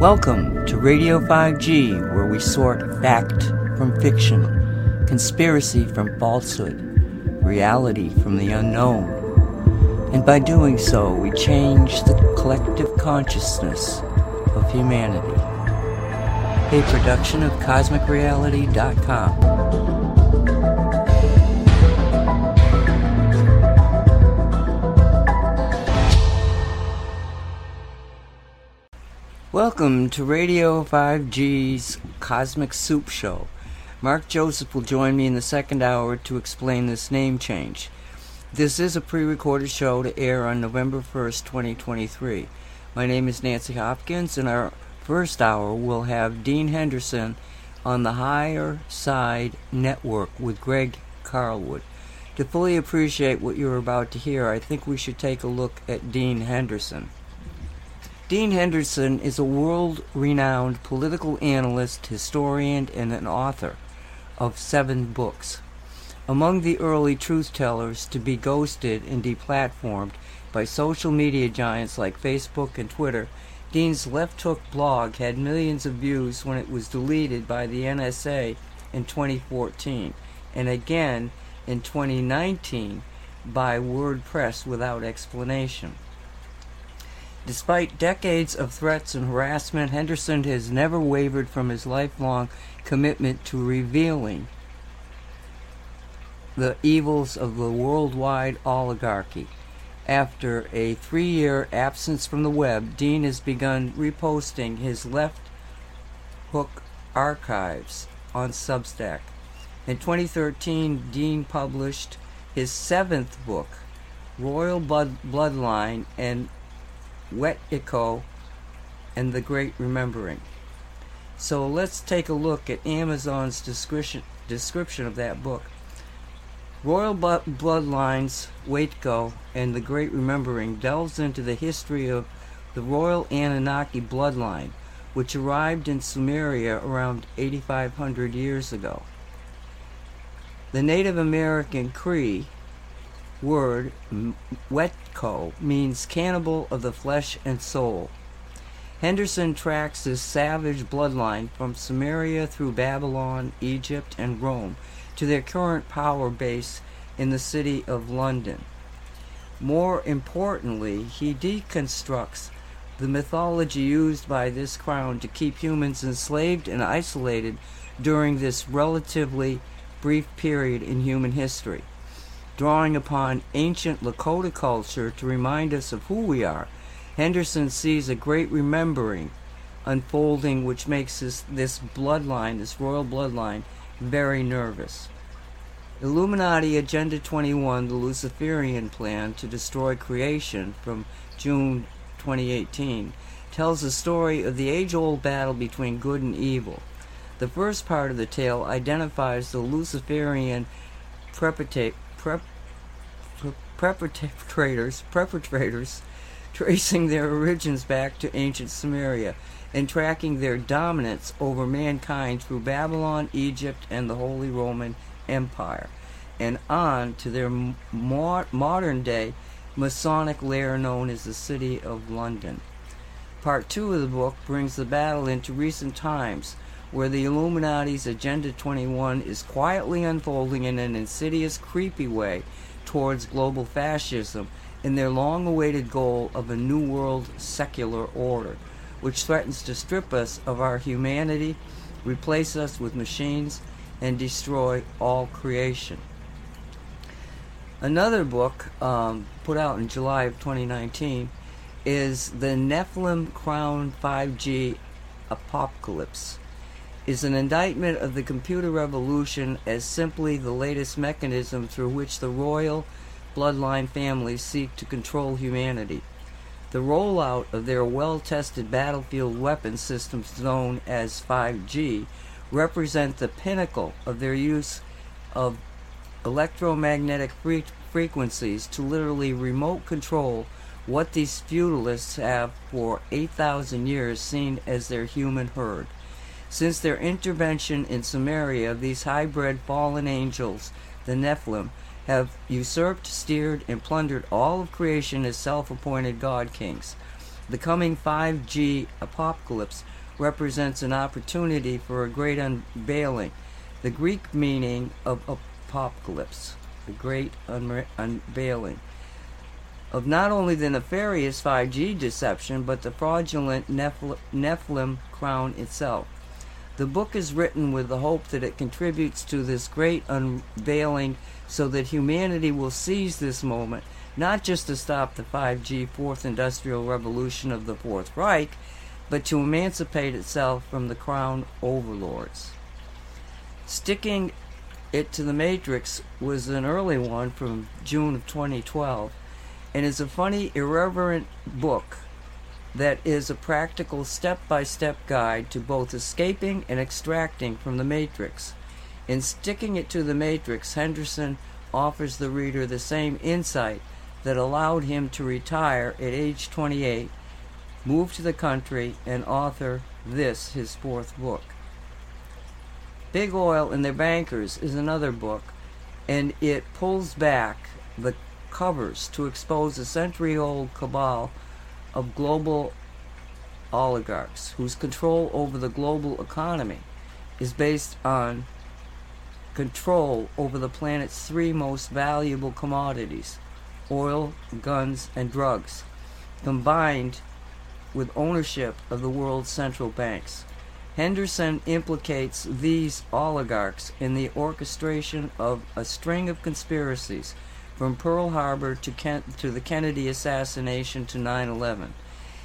Welcome to Radio 5G, where we sort fact from fiction, conspiracy from falsehood, reality from the unknown. And by doing so, we change the collective consciousness of humanity. A production of CosmicReality.com. Welcome to Radio 5G's Cosmic Soup Show. Mark Joseph will join me in the second hour to explain this name change. This is a pre recorded show to air on November 1st, 2023. My name is Nancy Hopkins, and our first hour will have Dean Henderson on the Higher Side Network with Greg Carlwood. To fully appreciate what you're about to hear, I think we should take a look at Dean Henderson. Dean Henderson is a world renowned political analyst, historian, and an author of seven books. Among the early truth tellers to be ghosted and deplatformed by social media giants like Facebook and Twitter, Dean's Left Hook blog had millions of views when it was deleted by the NSA in 2014 and again in 2019 by WordPress without explanation. Despite decades of threats and harassment, Henderson has never wavered from his lifelong commitment to revealing the evils of the worldwide oligarchy. After a three year absence from the web, Dean has begun reposting his left hook archives on Substack. In 2013, Dean published his seventh book, Royal Blood- Bloodline and Wet Echo and the Great Remembering. So let's take a look at Amazon's description, description of that book. Royal Blood- Bloodlines, Wetiko, and the Great Remembering delves into the history of the Royal Anunnaki bloodline, which arrived in Sumeria around 8,500 years ago. The Native American Cree word Wetiko means cannibal of the flesh and soul. Henderson tracks this savage bloodline from Samaria through Babylon, Egypt, and Rome to their current power base in the city of London. More importantly, he deconstructs the mythology used by this crown to keep humans enslaved and isolated during this relatively brief period in human history drawing upon ancient Lakota culture to remind us of who we are, Henderson sees a great remembering unfolding which makes this, this bloodline, this royal bloodline, very nervous. Illuminati Agenda 21, the Luciferian plan to destroy creation from June 2018, tells the story of the age old battle between good and evil. The first part of the tale identifies the Luciferian precipitate prep, perpetrators, perpetrators tracing their origins back to ancient Samaria and tracking their dominance over mankind through Babylon, Egypt, and the Holy Roman Empire, and on to their mo- modern day Masonic lair known as the City of London. Part 2 of the book brings the battle into recent times, where the Illuminati's Agenda 21 is quietly unfolding in an insidious, creepy way towards global fascism in their long awaited goal of a new world secular order, which threatens to strip us of our humanity, replace us with machines, and destroy all creation. Another book um, put out in July of 2019 is The Nephilim Crown 5G Apocalypse is an indictment of the computer revolution as simply the latest mechanism through which the royal bloodline families seek to control humanity. The rollout of their well tested battlefield weapon systems known as 5G represent the pinnacle of their use of electromagnetic fre- frequencies to literally remote control what these feudalists have for 8,000 years seen as their human herd. Since their intervention in Samaria, these hybrid fallen angels, the Nephilim, have usurped, steered, and plundered all of creation as self appointed god kings. The coming 5G apocalypse represents an opportunity for a great unveiling. The Greek meaning of apocalypse, the great unveiling, of not only the nefarious 5G deception, but the fraudulent Nephilim crown itself. The book is written with the hope that it contributes to this great unveiling so that humanity will seize this moment, not just to stop the 5G fourth industrial revolution of the Fourth Reich, but to emancipate itself from the crown overlords. Sticking it to the Matrix was an early one from June of 2012 and is a funny, irreverent book that is a practical step by step guide to both escaping and extracting from the Matrix. In sticking it to the Matrix, Henderson offers the reader the same insight that allowed him to retire at age 28, move to the country, and author this, his fourth book. Big Oil and Their Bankers is another book, and it pulls back the covers to expose a century old cabal of global oligarchs whose control over the global economy is based on control over the planet's three most valuable commodities oil, guns, and drugs, combined with ownership of the world's central banks. Henderson implicates these oligarchs in the orchestration of a string of conspiracies from Pearl Harbor to, Ken- to the Kennedy assassination to 9 11.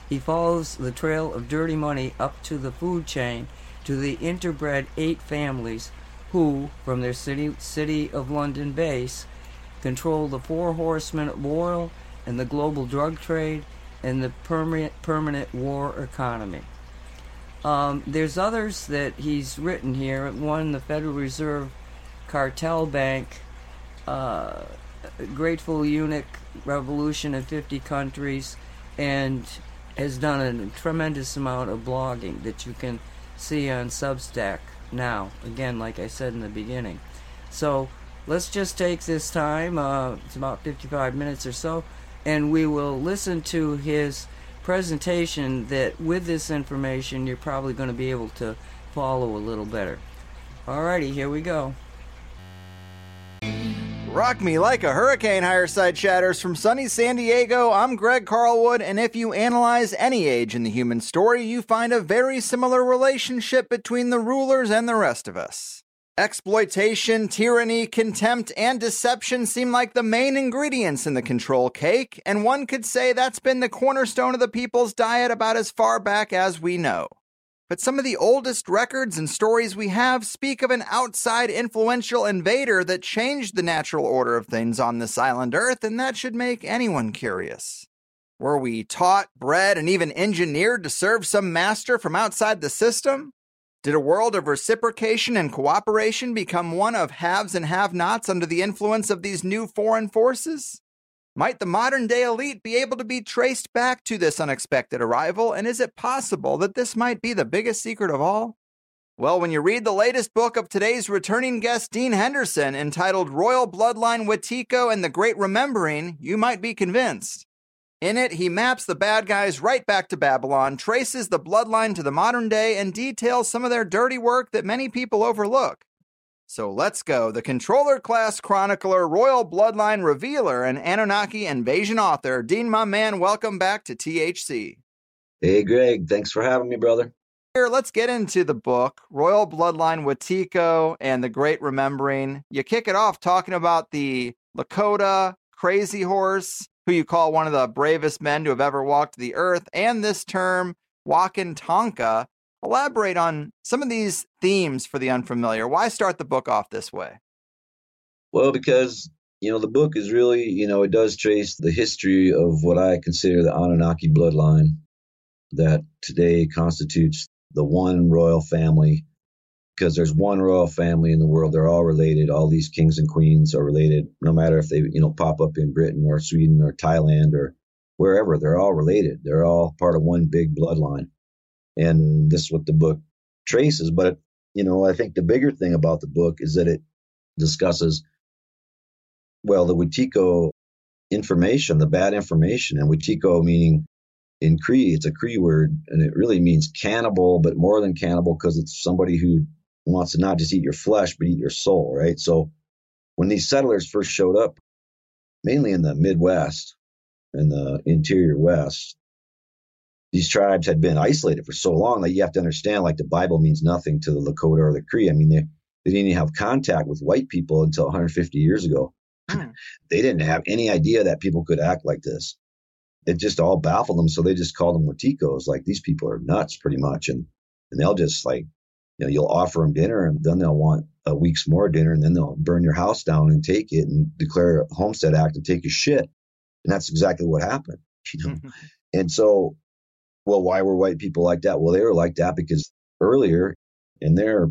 He follows the trail of dirty money up to the food chain to the interbred eight families who, from their city, city of London base, control the four horsemen of oil and the global drug trade and the permanent, permanent war economy. Um, there's others that he's written here. One, the Federal Reserve Cartel Bank. Uh, Grateful Unrich Revolution in 50 countries and has done a tremendous amount of blogging that you can see on Substack now. Again, like I said in the beginning. So let's just take this time, uh, it's about 55 minutes or so, and we will listen to his presentation that with this information you're probably going to be able to follow a little better. Alrighty, here we go. Rock me like a hurricane, higher side chatters from sunny San Diego. I'm Greg Carlwood, and if you analyze any age in the human story, you find a very similar relationship between the rulers and the rest of us. Exploitation, tyranny, contempt, and deception seem like the main ingredients in the control cake, and one could say that's been the cornerstone of the people's diet about as far back as we know. But some of the oldest records and stories we have speak of an outside influential invader that changed the natural order of things on this island Earth, and that should make anyone curious. Were we taught, bred, and even engineered to serve some master from outside the system? Did a world of reciprocation and cooperation become one of haves and have nots under the influence of these new foreign forces? Might the modern day elite be able to be traced back to this unexpected arrival, and is it possible that this might be the biggest secret of all? Well, when you read the latest book of today's returning guest, Dean Henderson, entitled Royal Bloodline Wetiko and the Great Remembering, you might be convinced. In it, he maps the bad guys right back to Babylon, traces the bloodline to the modern day, and details some of their dirty work that many people overlook. So let's go. The controller class chronicler, royal bloodline revealer, and Anunnaki invasion author, Dean, my man, welcome back to THC. Hey, Greg. Thanks for having me, brother. Here, let's get into the book, Royal Bloodline Wetiko and the Great Remembering. You kick it off talking about the Lakota crazy horse, who you call one of the bravest men to have ever walked the earth, and this term, Wakan Tanka, Elaborate on some of these themes for the unfamiliar. Why start the book off this way? Well, because you know the book is really you know it does trace the history of what I consider the Anunnaki bloodline that today constitutes the one royal family. Because there's one royal family in the world. They're all related. All these kings and queens are related no matter if they you know pop up in britain or sweden or thailand or wherever. They're all related. They're all part of one big bloodline and this is what the book traces. But you know, I think the bigger thing about the book is that it discusses well the Wetiko information, the bad information, and Wetiko meaning in Cree, it's a Cree word, and it really means cannibal, but more than cannibal because it's somebody who wants to not just eat your flesh, but eat your soul, right? So when these settlers first showed up, mainly in the Midwest and the interior West, these tribes had been isolated for so long that you have to understand, like the Bible means nothing to the Lakota or the Cree. I mean, they, they didn't even have contact with white people until 150 years ago. Mm. they didn't have any idea that people could act like this. It just all baffled them. So they just called them Wetikos. Like these people are nuts pretty much. And, and they'll just like, you know, you'll offer them dinner and then they'll want a week's more dinner and then they'll burn your house down and take it and declare a homestead act and take your shit. And that's exactly what happened. You know? And so, well, why were white people like that? Well, they were like that because earlier in their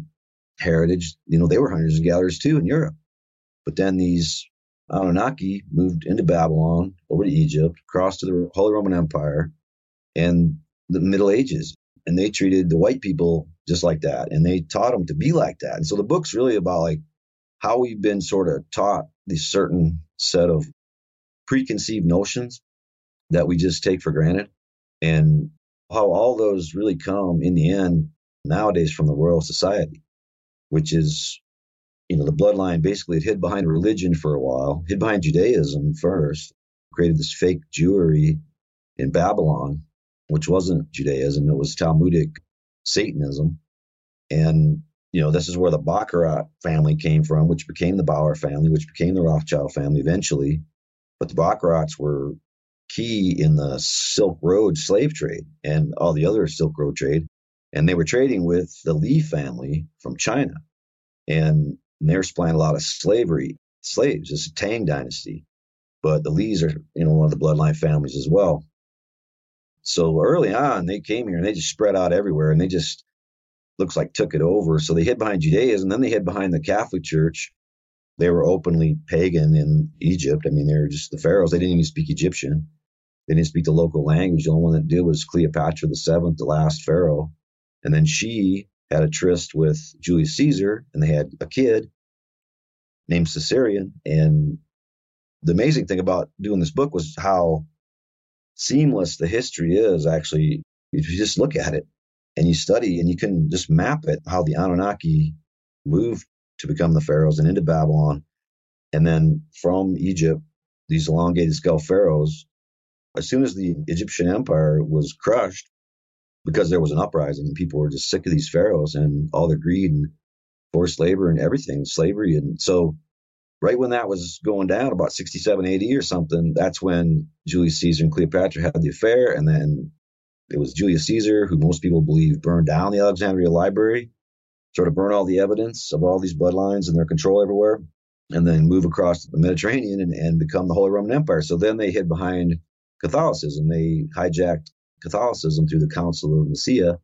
heritage, you know, they were hunters and gatherers too in Europe. But then these Anunnaki moved into Babylon, over to Egypt, across to the Holy Roman Empire, and the Middle Ages. And they treated the white people just like that. And they taught them to be like that. And so the book's really about like how we've been sort of taught these certain set of preconceived notions that we just take for granted and how all those really come in the end nowadays from the royal society, which is you know, the bloodline basically hid behind religion for a while, hid behind Judaism first, created this fake Jewry in Babylon, which wasn't Judaism, it was Talmudic Satanism. And, you know, this is where the Baccarat family came from, which became the Bauer family, which became the Rothschild family eventually. But the Baccarats were key in the Silk Road slave trade and all the other Silk Road trade. And they were trading with the Li family from China. And they're supplying a lot of slavery slaves. It's a Tang dynasty, but the Lees are you know one of the bloodline families as well. So early on, they came here and they just spread out everywhere, and they just looks like took it over. So they hid behind Judaism, then they hid behind the Catholic Church. They were openly pagan in Egypt. I mean, they were just the pharaohs. They didn't even speak Egyptian. They didn't speak the local language. The only one that did was Cleopatra the seventh, the last pharaoh. And then she had a tryst with Julius Caesar, and they had a kid named Caesarion. And the amazing thing about doing this book was how seamless the history is. Actually, if you just look at it and you study, and you can just map it, how the Anunnaki moved to become the pharaohs and into Babylon, and then from Egypt, these elongated skull pharaohs. As soon as the Egyptian empire was crushed, because there was an uprising and people were just sick of these pharaohs and all their greed and forced labor and everything, slavery. And so, right when that was going down, about 67 AD or something, that's when Julius Caesar and Cleopatra had the affair. And then it was Julius Caesar, who most people believe burned down the Alexandria Library, sort of burn all the evidence of all these bloodlines and their control everywhere, and then move across the Mediterranean and, and become the Holy Roman Empire. So then they hid behind Catholicism. They hijacked Catholicism through the Council of Nicaea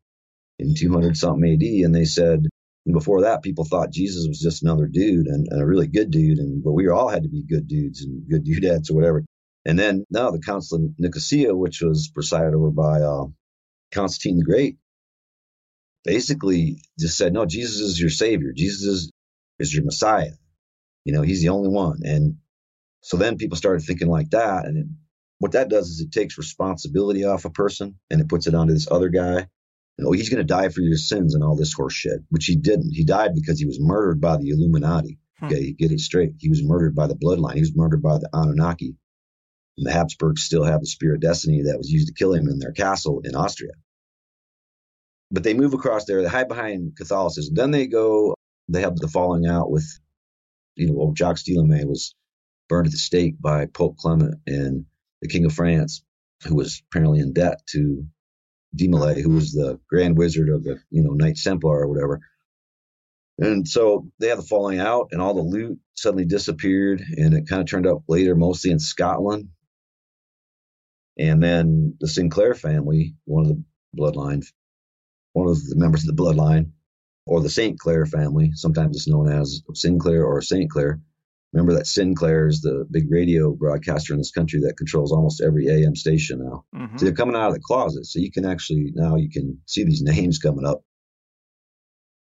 in 200 something AD, and they said, and before that, people thought Jesus was just another dude and, and, a really good dude, and but we all had to be good dudes and good dudettes or whatever. And then now the Council of Nicosia, which was presided over by uh, Constantine the Great, basically just said, no, Jesus is your savior. Jesus is, is your Messiah. You know, he's the only one. And so then people started thinking like that, and it, what that does is it takes responsibility off a person and it puts it onto this other guy. You know, he's going to die for your sins and all this horse shit, which he didn't. He died because he was murdered by the Illuminati. Hmm. Okay, get it straight. He was murdered by the bloodline. He was murdered by the Anunnaki. And the Habsburgs still have the spear of destiny that was used to kill him in their castle in Austria. But they move across there, they hide behind Catholicism. Then they go, they have the falling out with, you know, well, Jacques de Molay was burned at the stake by Pope Clement. And the King of France, who was apparently in debt to De Molay, who was the Grand Wizard of the you know Knights Templar or whatever. And so they had the falling out, and all the loot suddenly disappeared, and it kind of turned up later, mostly in Scotland. And then the Sinclair family, one of the bloodline, one of the members of the bloodline, or the St. Clair family, sometimes it's known as Sinclair or St. Clair, Remember that Sinclair is the big radio broadcaster in this country that controls almost every AM station now. Mm-hmm. So they're coming out of the closet. So you can actually now you can see these names coming up.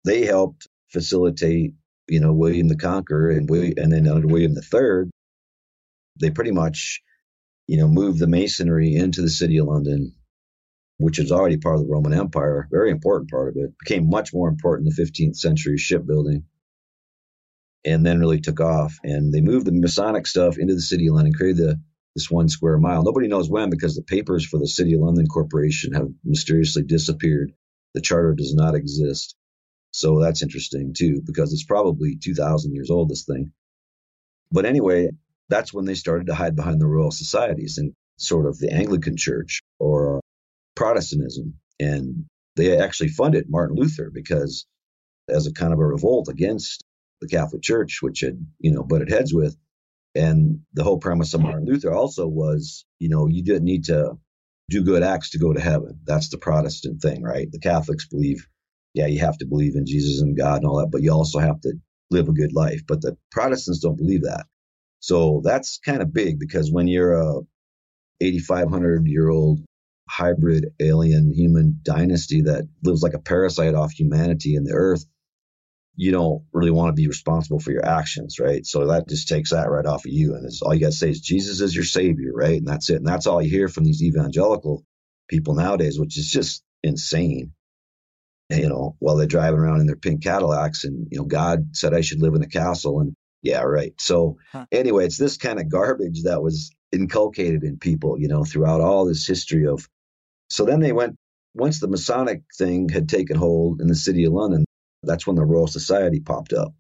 They helped facilitate, you know, William the Conqueror and William, and then under William the Third, they pretty much, you know, moved the masonry into the city of London which is already part of the Roman Empire, very important part of it, became much more important in the 15th century shipbuilding and then really took off. And they moved the Masonic stuff into the city of London, created the, this one square mile. Nobody knows when because the papers for the City of London Corporation have mysteriously disappeared. The charter does not exist. So that's interesting too, because it's probably 2,000 years old, this thing. But anyway, that's when they started to hide behind the Royal Societies and sort of the Anglican Church or Protestantism. And they actually funded Martin Luther because as a kind of a revolt against the Catholic Church, which had, you know, butted heads with. And the whole premise of Martin Luther also was, you know, you didn't need to do good acts to go to heaven. That's the Protestant thing, right? The Catholics believe, yeah, you have to believe in Jesus and God and all that, but you also have to live a good life. But the Protestants don't believe that. So that's kind of big because when you're a 8,500 year old hybrid alien human dynasty that lives like a parasite off humanity and the earth, you don't really want to be responsible for your actions, right? So that just takes that right off of you. And it's all you got to say is Jesus is your savior, right? And that's it. And that's all you hear from these evangelical people nowadays, which is just insane. And, you know, while they're driving around in their pink Cadillacs and, you know, God said I should live in a castle. And yeah, right. So huh. anyway, it's this kind of garbage that was inculcated in people, you know, throughout all this history of. So then they went, once the Masonic thing had taken hold in the city of London, that's when the Royal Society popped up.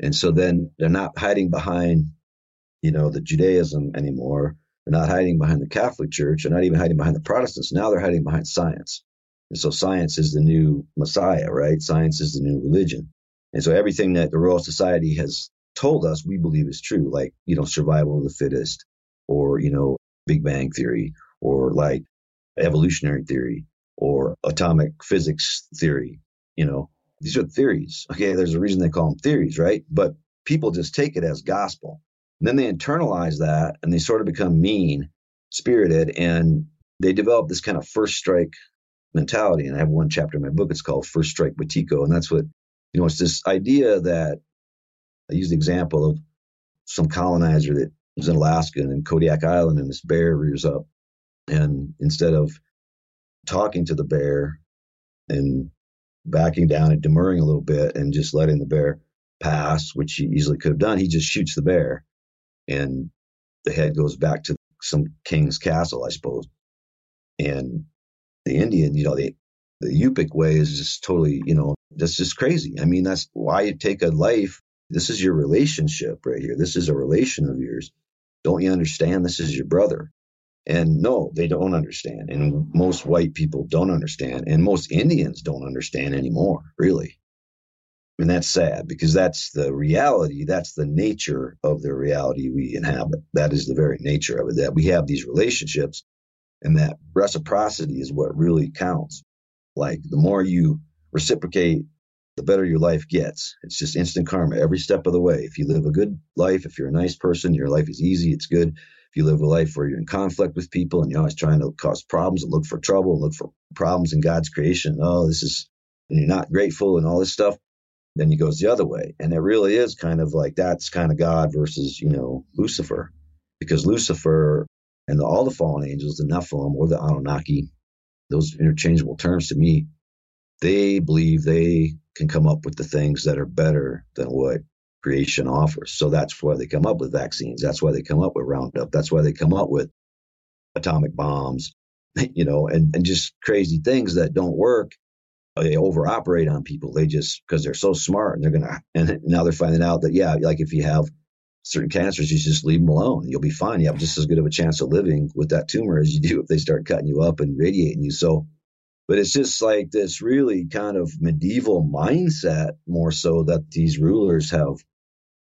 And so then they're not hiding behind, you know, the Judaism anymore. They're not hiding behind the Catholic Church. They're not even hiding behind the Protestants. Now they're hiding behind science. And so science is the new Messiah, right? Science is the new religion. And so everything that the Royal Society has told us, we believe is true, like, you know, survival of the fittest or, you know, Big Bang theory or like evolutionary theory or atomic physics theory, you know, these are theories. Okay, there's a reason they call them theories, right? But people just take it as gospel. And then they internalize that and they sort of become mean spirited and they develop this kind of first strike mentality. And I have one chapter in my book, it's called First Strike Wetiko. And that's what, you know, it's this idea that I use the example of some colonizer that was in Alaska and in Kodiak Island and this bear rears up. And instead of talking to the bear and backing down and demurring a little bit and just letting the bear pass, which he easily could have done. He just shoots the bear, and the head goes back to some king's castle, I suppose. And the Indian, you know, the the Yupik way is just totally, you know, that's just crazy. I mean, that's why you take a life. This is your relationship right here. This is a relation of yours. Don't you understand? This is your brother. And no, they don't understand. And most white people don't understand. And most Indians don't understand anymore, really. And that's sad because that's the reality. That's the nature of the reality we inhabit. That is the very nature of it, that we have these relationships and that reciprocity is what really counts. Like the more you reciprocate, the better your life gets. It's just instant karma every step of the way. If you live a good life, if you're a nice person, your life is easy, it's good you live a life where you're in conflict with people and you're always trying to cause problems and look for trouble and look for problems in God's creation, oh, this is, and you're not grateful and all this stuff, then he goes the other way. And it really is kind of like that's kind of God versus, you know, Lucifer. Because Lucifer and the, all the fallen angels, the Nephilim or the Anunnaki, those interchangeable terms to me, they believe they can come up with the things that are better than what creation offers. So that's why they come up with vaccines. That's why they come up with Roundup. That's why they come up with atomic bombs, you know, and, and just crazy things that don't work. They overoperate on people. They just, because they're so smart and they're going to, and now they're finding out that, yeah, like if you have certain cancers, you just leave them alone. You'll be fine. You have just as good of a chance of living with that tumor as you do if they start cutting you up and radiating you. So, but it's just like this really kind of medieval mindset more so that these rulers have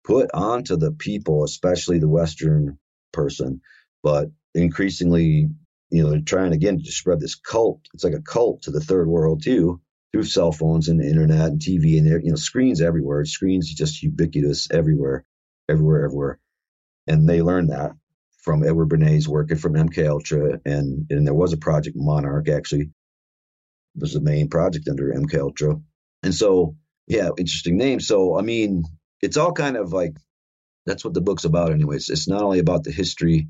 put onto the people, especially the Western person, but increasingly, you know, they're trying again to spread this cult. It's like a cult to the third world too, through cell phones and the internet and TV and you know screens everywhere. Screens just ubiquitous everywhere, everywhere, everywhere. And they learned that from Edward Bernays working from MK Ultra, and and there was a project Monarch actually was the main project under MK Ultra, and so yeah, interesting name. So I mean, it's all kind of like that's what the book's about anyways it's not only about the history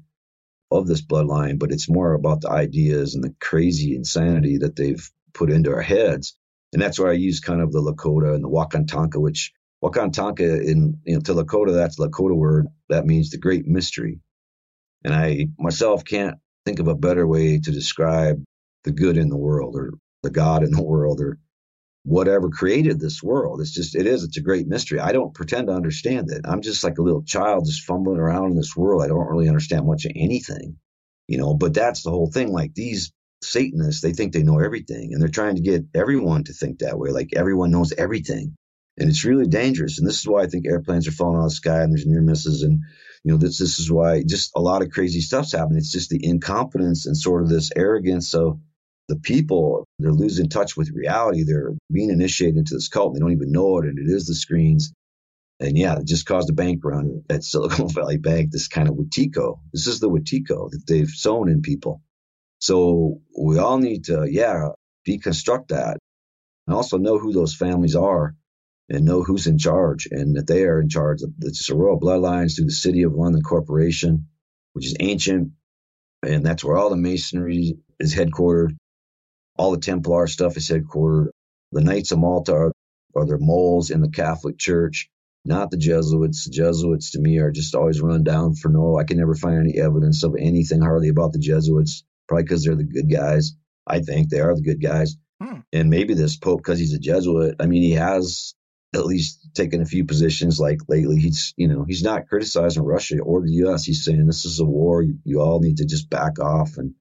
of this bloodline, but it's more about the ideas and the crazy insanity that they've put into our heads. And that's why I use kind of the Lakota and the Wakantanka, which Wakantanka in you know to Lakota, that's Lakota word that means the great mystery. And I myself can't think of a better way to describe the good in the world or the God in the world or whatever created this world. It's just, it is, it's a great mystery. I don't pretend to understand it. I'm just like a little child just fumbling around in this world. I don't really understand much of anything, you know, but that's the whole thing. Like these Satanists, they think they know everything and they're trying to get everyone to think that way. Like everyone knows everything. And it's really dangerous. And this is why I think airplanes are falling out of the sky and there's near misses. And, you know, this, this is why just a lot of crazy stuff's happening. It's just the incompetence and sort of this arrogance of the people. They're losing touch with reality. They're being initiated into this cult. And they don't even know it. And it is the screens. And yeah, it just caused a bank run at Silicon Valley Bank, this kind of Wetiko. This is the Wetiko that they've sown in people. So we all need to, yeah, deconstruct that and also know who those families are and know who's in charge and that they are in charge. of the royal bloodlines through the City of London Corporation, which is ancient, and that's where all the masonry is headquartered. All the Templar stuff is headquartered. The Knights of Malta are, are the moles in the Catholic Church, not the Jesuits. The Jesuits to me are just always run down for no. I can never find any evidence of anything hardly about the Jesuits, probably because they're the good guys. I think they are the good guys. Hmm. And maybe this Pope, because he's a Jesuit, I mean, he has at least taken a few positions like lately he's you know he's not criticizing russia or the us he's saying this is a war you, you, all need to just back off and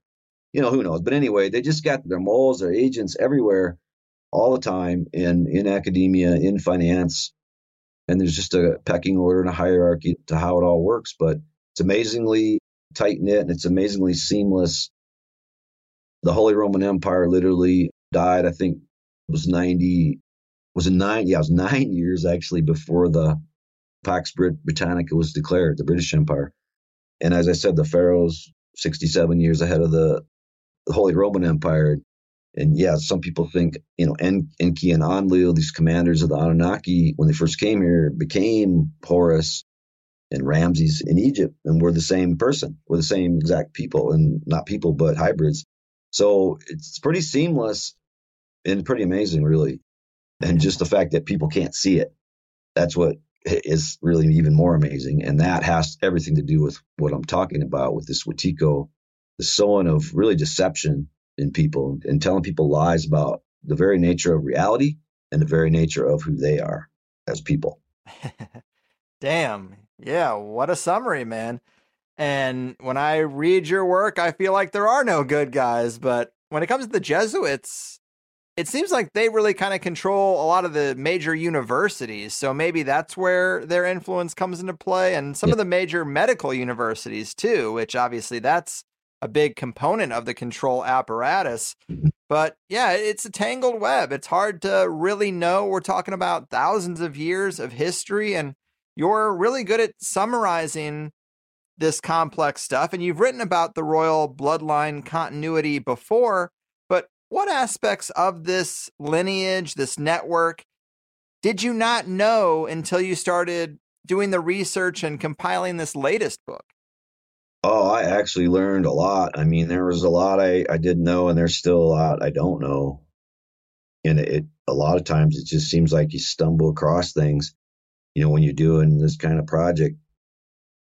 you know who knows but anyway they just got their moles their agents everywhere all the time in in academia in finance and there's just a pecking order and a hierarchy to how it all works but it's amazingly tight knit and it's amazingly seamless the holy roman empire literally died i think it was 90 was it nine? Yeah, it was nine years actually before the Pax Britannica was declared, the British Empire. And as I said, the Pharaohs, 67 years ahead of the, the Holy Roman Empire. And yeah, some people think, you know, en- Enki and Enlil, these commanders of the Anunnaki, when they first came here, became Horus and Ramses in Egypt and we're the same person. We're the same exact people and not people, but hybrids. So it's pretty seamless and pretty amazing, really and just the fact that people can't see it that's what is really even more amazing and that has everything to do with what i'm talking about with this Wetiko, the sowing of really deception in people and telling people lies about the very nature of reality and the very nature of who they are as people damn yeah what a summary man and when i read your work i feel like there are no good guys but when it comes to the jesuits it seems like they really kind of control a lot of the major universities. So maybe that's where their influence comes into play and some yeah. of the major medical universities too, which obviously that's a big component of the control apparatus. But yeah, it's a tangled web. It's hard to really know. We're talking about thousands of years of history and you're really good at summarizing this complex stuff and you've written about the royal bloodline continuity before but what aspects of this lineage, this network, did you not know until you started doing the research and compiling this latest book? Oh, I actually learned a lot. I mean, there was a lot I, I didn't know, and there's still a lot I don't know. And it, a lot of times it just seems like you stumble across things, you know, when you're doing this kind of project,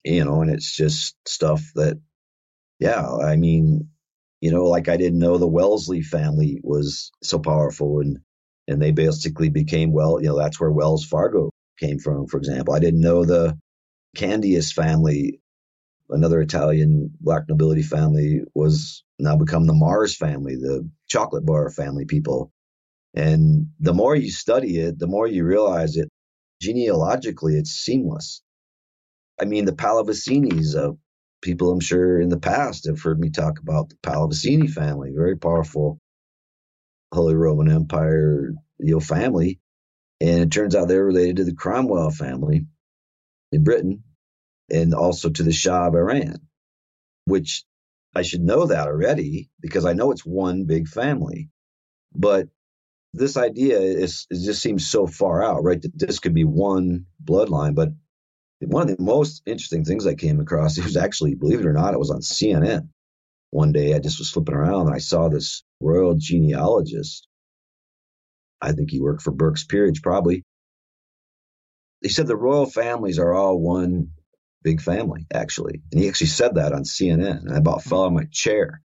you know, and it's just stuff that, yeah, I mean, you know, like I didn't know the Wellesley family was so powerful and and they basically became well, you know, that's where Wells Fargo came from, for example. I didn't know the Candias family, another Italian black nobility family, was now become the Mars family, the chocolate bar family people. And the more you study it, the more you realize it genealogically, it's seamless. I mean, the Pallavicinis, uh, people I'm sure in the past have heard me talk about the Pallavicini family, very powerful Holy Roman Empire you know, family. And it turns out they're related to the Cromwell family in Britain and also to the Shah of Iran, which I should know that already because I know it's one big family. But this idea is just seems so far out, right? That this could be one bloodline, but one of the most interesting things I came across, it was actually, believe it or not, it was on CNN. One day I just was flipping around and I saw this royal genealogist. I think he worked for Burke's Peerage, probably. He said the royal families are all one big family, actually. And he actually said that on CNN. And I about fell on my chair.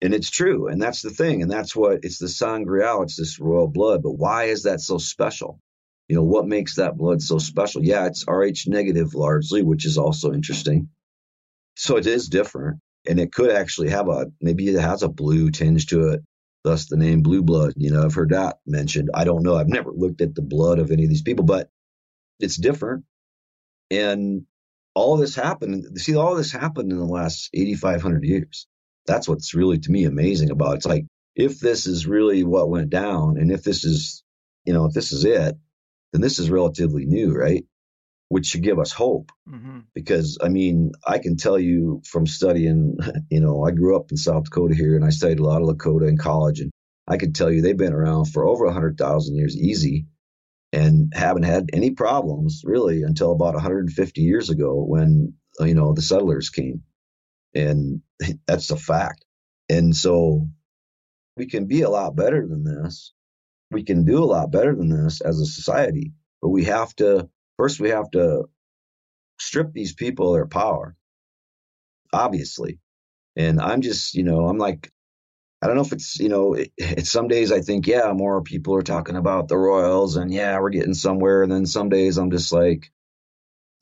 And it's true. And that's the thing. And that's what it's the sangreal, it's this royal blood. But why is that so special? You know, what makes that blood so special? Yeah, it's Rh negative largely, which is also interesting. So it is different. And it could actually have a, maybe it has a blue tinge to it, thus the name blue blood. You know, I've heard that mentioned. I don't know. I've never looked at the blood of any of these people, but it's different. And all this happened. See, all this happened in the last 8,500 years. That's what's really, to me, amazing about it. It's like, if this is really what went down, and if this is, you know, if this is it, then this is relatively new, right? Which should give us hope. Mm-hmm. Because, I mean, I can tell you from studying, you know, I grew up in South Dakota here and I studied a lot of Lakota in college. And I can tell you they've been around for over 100,000 years easy and haven't had any problems really until about 150 years ago when, you know, the settlers came. And that's a fact. And so we can be a lot better than this we can do a lot better than this as a society. But we have to first we have to strip these people of their power, obviously. And I'm just, you know, I'm like, I don't know if it's, you know, it, it's some days I think, yeah, more people are talking about the Royals and yeah, we're getting somewhere. And then some days I'm just like,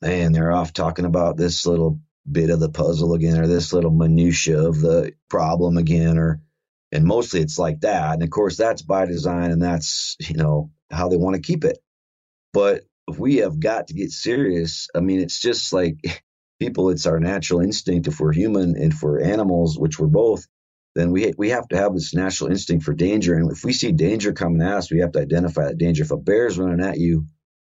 man, they're off talking about this little bit of the puzzle again or this little minutia of the problem again or and mostly it's like that. And of course, that's by design and that's, you know, how they want to keep it. But we have got to get serious. I mean, it's just like people, it's our natural instinct. If we're human and for animals, which we're both, then we we have to have this natural instinct for danger. And if we see danger coming at us, we have to identify that danger. If a bear's running at you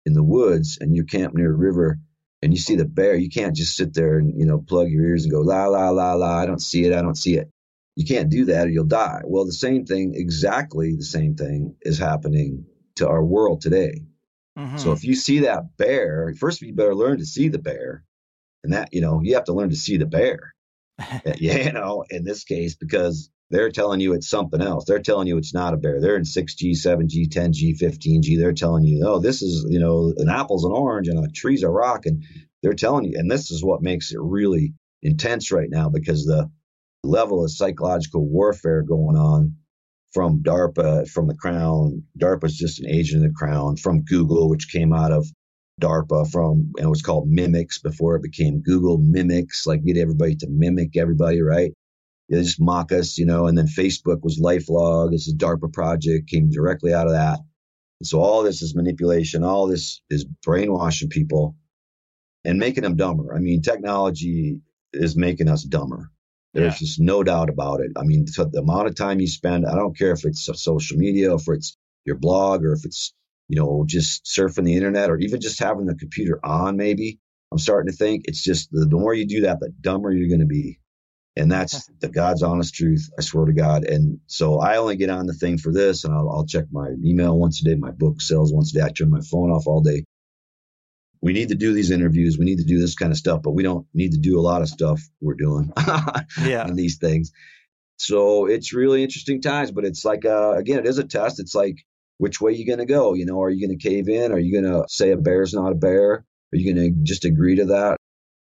in the woods and you camp near a river and you see the bear, you can't just sit there and you know plug your ears and go la la la la. I don't see it. I don't see it. You can't do that or you'll die. Well, the same thing, exactly the same thing is happening to our world today. Mm-hmm. So if you see that bear, first you better learn to see the bear. And that, you know, you have to learn to see the bear. you know, in this case, because they're telling you it's something else. They're telling you it's not a bear. They're in 6G, 7G, 10G, 15G. They're telling you, oh, this is, you know, an apple's an orange and a tree's a rock. And they're telling you, and this is what makes it really intense right now because the level of psychological warfare going on from DARPA, from the Crown. DARPA is just an agent of the Crown, from Google, which came out of DARPA, from, and it was called Mimics before it became Google Mimics, like get everybody to mimic everybody, right? They just mock us, you know, and then Facebook was LifeLog. It's a DARPA project, came directly out of that. And so all this is manipulation. All this is brainwashing people and making them dumber. I mean, technology is making us dumber. There's yeah. just no doubt about it. I mean, the amount of time you spend, I don't care if it's social media, if it's your blog, or if it's, you know, just surfing the internet, or even just having the computer on, maybe. I'm starting to think it's just the, the more you do that, the dumber you're going to be. And that's the God's honest truth. I swear to God. And so I only get on the thing for this, and I'll, I'll check my email once a day. My book sales once a day. I turn my phone off all day we need to do these interviews. We need to do this kind of stuff, but we don't need to do a lot of stuff we're doing yeah. in these things. So it's really interesting times, but it's like, uh, again, it is a test. It's like, which way you going to go? You know, are you going to cave in? Are you going to say a bear's not a bear? Are you going to just agree to that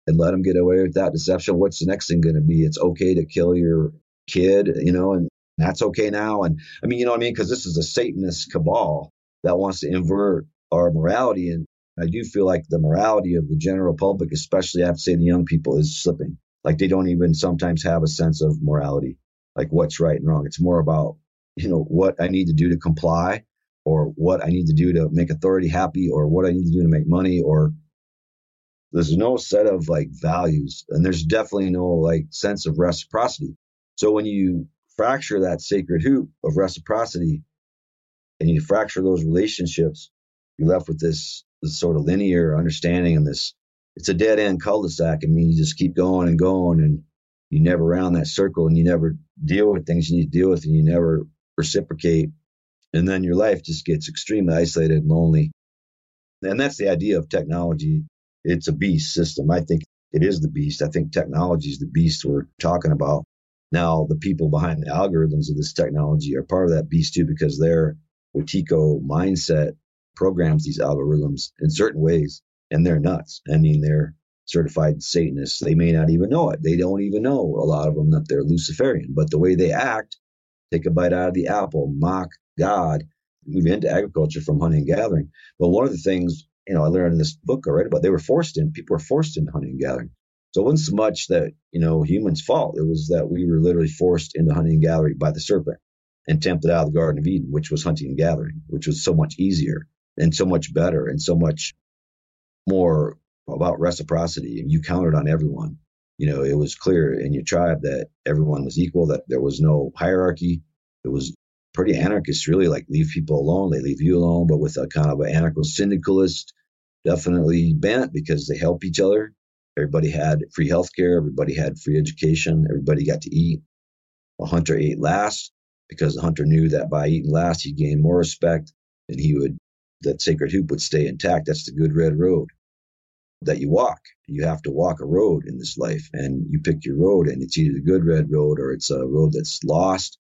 and let them get away with that deception? What's the next thing going to be? It's okay to kill your kid, you know, and that's okay now. And I mean, you know what I mean? Because this is a Satanist cabal that wants to invert our morality and I do feel like the morality of the general public, especially I have to say the young people, is slipping. Like they don't even sometimes have a sense of morality, like what's right and wrong. It's more about, you know, what I need to do to comply or what I need to do to make authority happy or what I need to do to make money or there's no set of like values and there's definitely no like sense of reciprocity. So when you fracture that sacred hoop of reciprocity and you fracture those relationships, you're left with this this sort of linear understanding and this it's a dead end cul-de-sac. I mean, you just keep going and going and you never round that circle and you never deal with things you need to deal with and you never reciprocate. And then your life just gets extremely isolated and lonely. And that's the idea of technology it's a beast system. I think it is the beast. I think technology is the beast we're talking about. Now, the people behind the algorithms of this technology are part of that beast too, because their Wetiko mindset programs these algorithms in certain ways, and they're nuts. I mean, they're certified Satanists. They may not even know it. They don't even know a lot of them that they're Luciferian, but the way they act, take a bite out of the apple, mock God, move into agriculture from hunting and gathering. But one of the things, you know, I learned in this book I read about, they were forced in, people were forced into hunting and gathering. So it wasn't so much that, you know, humans' fault. It was that we were literally forced into hunting and gathering by the serpent and tempted out of the Garden of Eden, which was hunting and gathering, which was so much easier and so much better and so much more about reciprocity. And you counted on everyone. You know, it was clear in your tribe that everyone was equal, that there was no hierarchy. It was pretty anarchist, really, like leave people alone, they leave you alone, but with a kind of an anarcho syndicalist, definitely bent because they help each other. Everybody had free healthcare, everybody had free education, everybody got to eat. A hunter ate last because the hunter knew that by eating last, he'd gain more respect and he would, that sacred hoop would stay intact. That's the good red road that you walk. You have to walk a road in this life and you pick your road and it's either the good red road or it's a road that's lost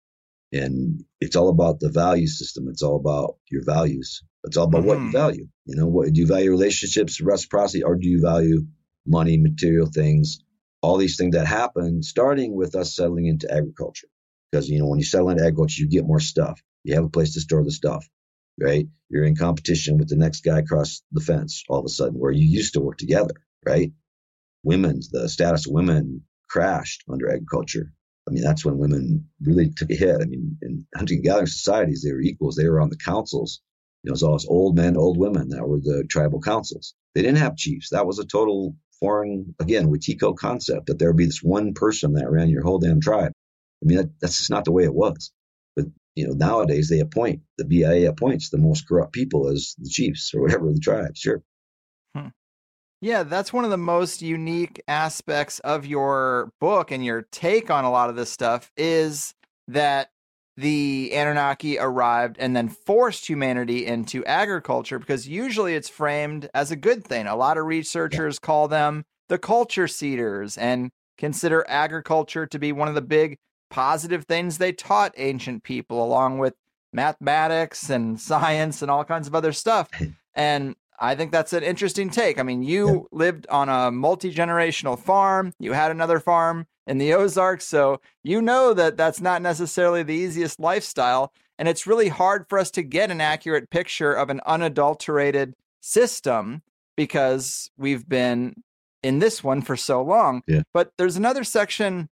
and it's all about the value system. It's all about your values. It's all about mm-hmm. what you mm-hmm. value. You know, what do you value relationships, reciprocity, or do you value money, material things, all these things that happen, starting with us settling into agriculture. Because you know, when you settle into agriculture, you get more stuff. You have a place to store the stuff, right? You're in competition with the next guy across the fence all of a sudden, where you used to work together, right? Women, the status of women crashed under agriculture I mean, that's when women really took a hit. I mean, in hunting and gathering societies, they were equals. They were on the councils. You know, it was always old men, old women that were the tribal councils. They didn't have chiefs. That was a total foreign, again, Wetiko concept that there would be this one person that ran your whole damn tribe. I mean, that, that's just not the way it was. But, you know, nowadays they appoint, the BIA appoints the most corrupt people as the chiefs or whatever the tribe. Sure. Yeah, that's one of the most unique aspects of your book and your take on a lot of this stuff is that the Anunnaki arrived and then forced humanity into agriculture because usually it's framed as a good thing. A lot of researchers call them the culture seeders and consider agriculture to be one of the big positive things they taught ancient people, along with mathematics and science and all kinds of other stuff. And I think that's an interesting take. I mean, you yeah. lived on a multi generational farm, you had another farm in the Ozarks, so you know that that's not necessarily the easiest lifestyle. And it's really hard for us to get an accurate picture of an unadulterated system because we've been in this one for so long. Yeah. But there's another section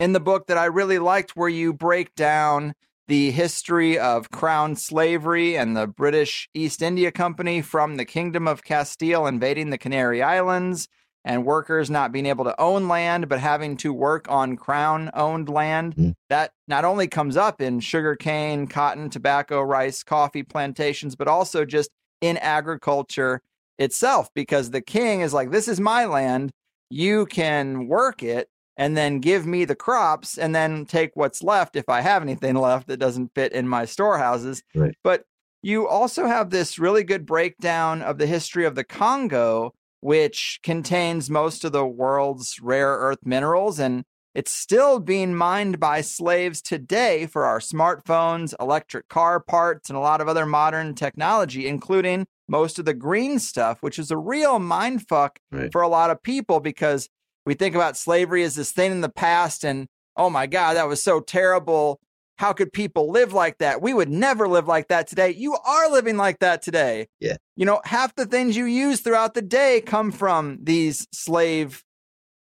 in the book that I really liked where you break down the history of crown slavery and the British East India Company from the Kingdom of Castile invading the Canary Islands and workers not being able to own land but having to work on crown owned land. Mm. That not only comes up in sugarcane, cotton, tobacco, rice, coffee plantations, but also just in agriculture itself because the king is like, This is my land. You can work it and then give me the crops and then take what's left if I have anything left that doesn't fit in my storehouses. Right. But you also have this really good breakdown of the history of the Congo, which contains most of the world's rare earth minerals. And it's still being mined by slaves today for our smartphones, electric car parts, and a lot of other modern technology, including most of the green stuff, which is a real mind fuck right. for a lot of people because we think about slavery as this thing in the past and oh my god that was so terrible. How could people live like that? We would never live like that today. You are living like that today. Yeah. You know half the things you use throughout the day come from these slave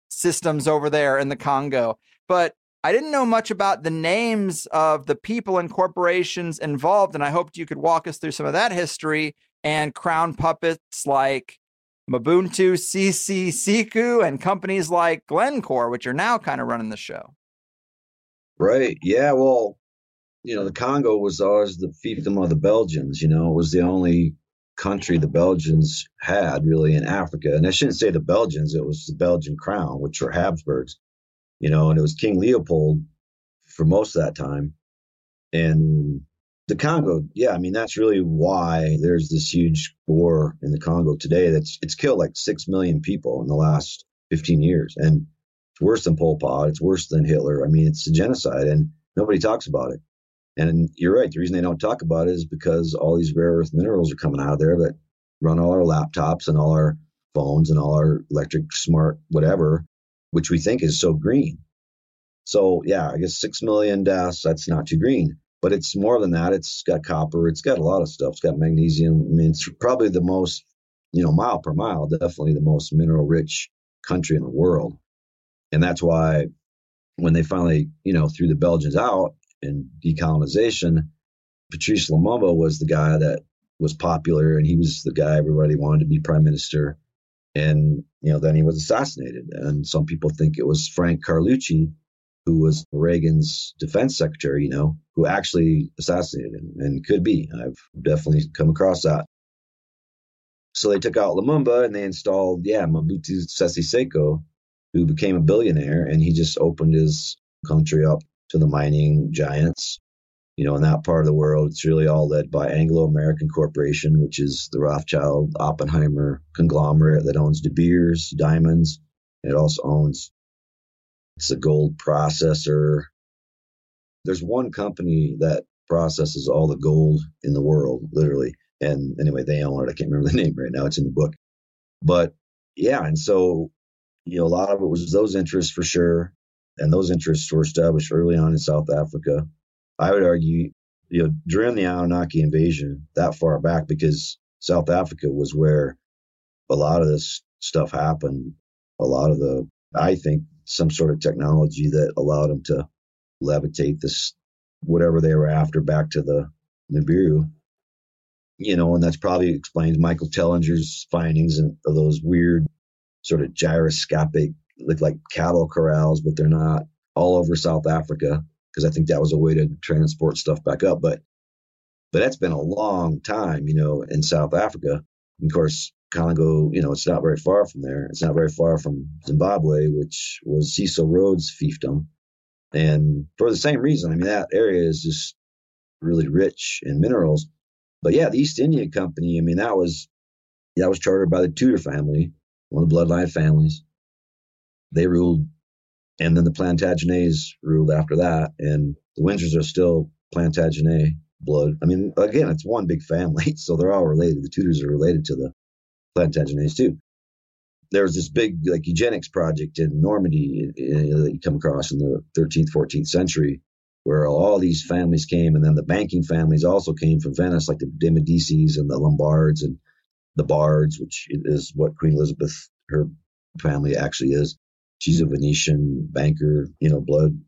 systems over there in the congo. But i didn't know much about the names of the people and corporations involved and i hoped you could walk us through some of that history and crown puppets like Mobutu, Sese, Seko, and companies like Glencore, which are now kind of running the show. Right. Yeah. Well, you know, the Congo was always the fiefdom of the Belgians. You know, it was the only country the Belgians had really in Africa. And I shouldn't say the Belgians, it was the Belgian crown, which were Habsburgs, you know, and it was King Leopold for most of that time. And The Congo, yeah, I mean that's really why there's this huge war in the Congo today. That's it's killed like six million people in the last 15 years, and it's worse than Pol Pot. It's worse than Hitler. I mean, it's a genocide, and nobody talks about it. And you're right. The reason they don't talk about it is because all these rare earth minerals are coming out of there that run all our laptops and all our phones and all our electric smart whatever, which we think is so green. So yeah, I guess six million deaths. That's not too green, but it's more than that. It's got copper. It's got a lot of stuff. It's got magnesium. I mean, it's probably the most, you know, mile per mile, definitely the most mineral rich country in the world. And that's why when they finally, you know, threw the Belgians out in decolonization, Patrice Lumumba was the guy that was popular and he was the guy everybody wanted to be prime minister. And, you know, then he was assassinated. And some people think it was Frank Carlucci, who was Reagan's defense secretary, you know, who actually assassinated him and could be. I've definitely come across that. So they took out Lumumba and they installed, yeah, Mobutu Sese Seko, who became a billionaire and he just opened his country up to the mining giants. You know, in that part of the world, it's really all led by Anglo American Corporation, which is the Rothschild Oppenheimer conglomerate that owns De Beers, diamonds. It also owns it's a gold processor. There's one company that processes all the gold in the world, literally. And anyway, they own it. I can't remember the name right now. It's in the book. But yeah, and so, you know, a lot of it was those interests for sure. And those interests were established early on in South Africa. I would argue, you know, during the Anunnaki invasion, that far back, because South Africa was where a lot of this stuff happened. A lot of the, I think, some sort of technology that allowed them to levitate this, whatever they were after, back to the Nibiru. You know, and that's probably explains Michael Tellinger's findings of those weird sort of gyroscopic, look like cattle corrals, but they're not all over South Africa because I think that was a way to transport stuff back up. But but that's been a long time, you know, in South Africa. And of course, Congo, you know, it's not very far from there. It's not very far from Zimbabwe, which was Cecil Rhodes' fiefdom. And for the same reason, I mean, that area is just really rich in minerals. But yeah, the East India Company, I mean, that was that was chartered by the Tudor family, one of the bloodline families. They ruled, and then the Plantagenets ruled after that, and the Windsors are still Plantagenet blood. I mean, again, it's one big family, so they're all related. The Tudors are related to the Plantagenets too. There was this big like eugenics project in Normandy uh, that you come across in the 13th, 14th century, where all these families came, and then the banking families also came from Venice, like the De Medicis and the Lombards and the Bards, which is what Queen Elizabeth, her family actually is. She's a Venetian banker, you know, blood.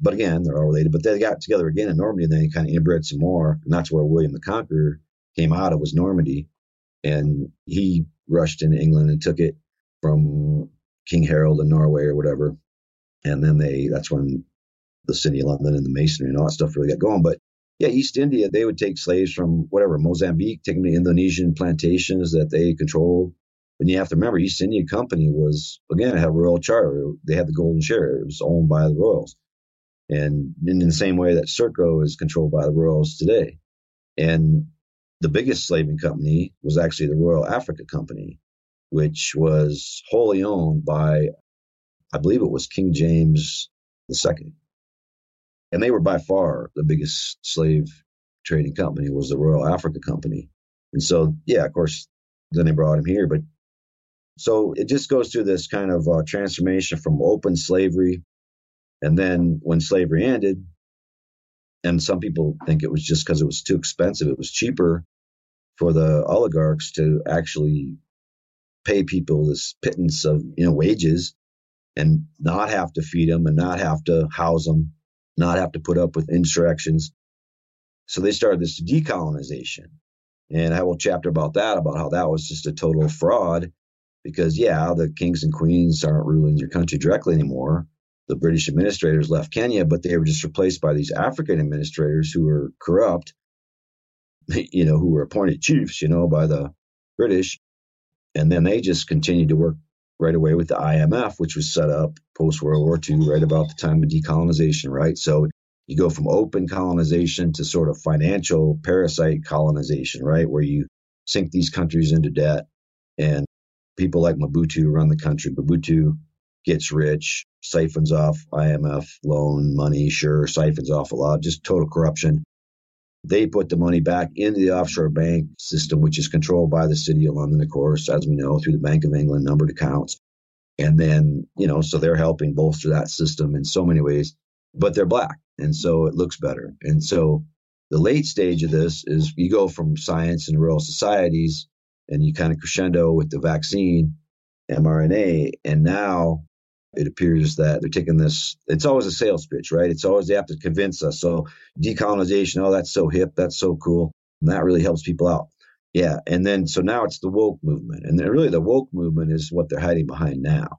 But again, they're all related. But they got together again in Normandy, and then they kind of inbred some more, and that's where William the Conqueror came out of was Normandy, and he rushed into England and took it from King Harold in Norway or whatever. And then they, that's when the city of London and the masonry and all that stuff really got going. But yeah, East India, they would take slaves from whatever, Mozambique, take them to Indonesian plantations that they controlled. And you have to remember, East India Company was, again, had a royal charter. They had the golden share. It was owned by the royals. And in the same way that Serco is controlled by the royals today. And the biggest slaving company was actually the Royal Africa Company, which was wholly owned by, I believe it was King James II. And they were by far the biggest slave trading company was the Royal Africa Company. And so, yeah, of course, then they brought him here. But so it just goes through this kind of uh, transformation from open slavery. And then when slavery ended, and some people think it was just because it was too expensive, it was cheaper for the oligarchs to actually pay people this pittance of you know wages and not have to feed them and not have to house them, not have to put up with insurrections. So they started this decolonization. And I have a chapter about that, about how that was just a total fraud because, yeah, the kings and queens aren't ruling your country directly anymore. The British administrators left Kenya, but they were just replaced by these African administrators who were corrupt you know, who were appointed chiefs, you know, by the British. And then they just continued to work right away with the IMF, which was set up post World War II, right about the time of decolonization, right? So You go from open colonization to sort of financial parasite colonization, right? Where you sink these countries into debt and people like Mobutu run the country. Mobutu gets rich, siphons off IMF loan money, sure, siphons off a lot, just total corruption. They put the money back into the offshore bank system, which is controlled by the city of London, of course, as we know, through the Bank of England numbered accounts. And then, you know, so they're helping bolster that system in so many ways, but they're black. And so it looks better. And so the late stage of this is you go from science and royal societies and you kind of crescendo with the vaccine mRNA. And now it appears that they're taking this, it's always a sales pitch, right? It's always they have to convince us. So decolonization, oh, that's so hip, that's so cool. And that really helps people out. Yeah. And then, so now it's the woke movement. And really, the woke movement is what they're hiding behind now.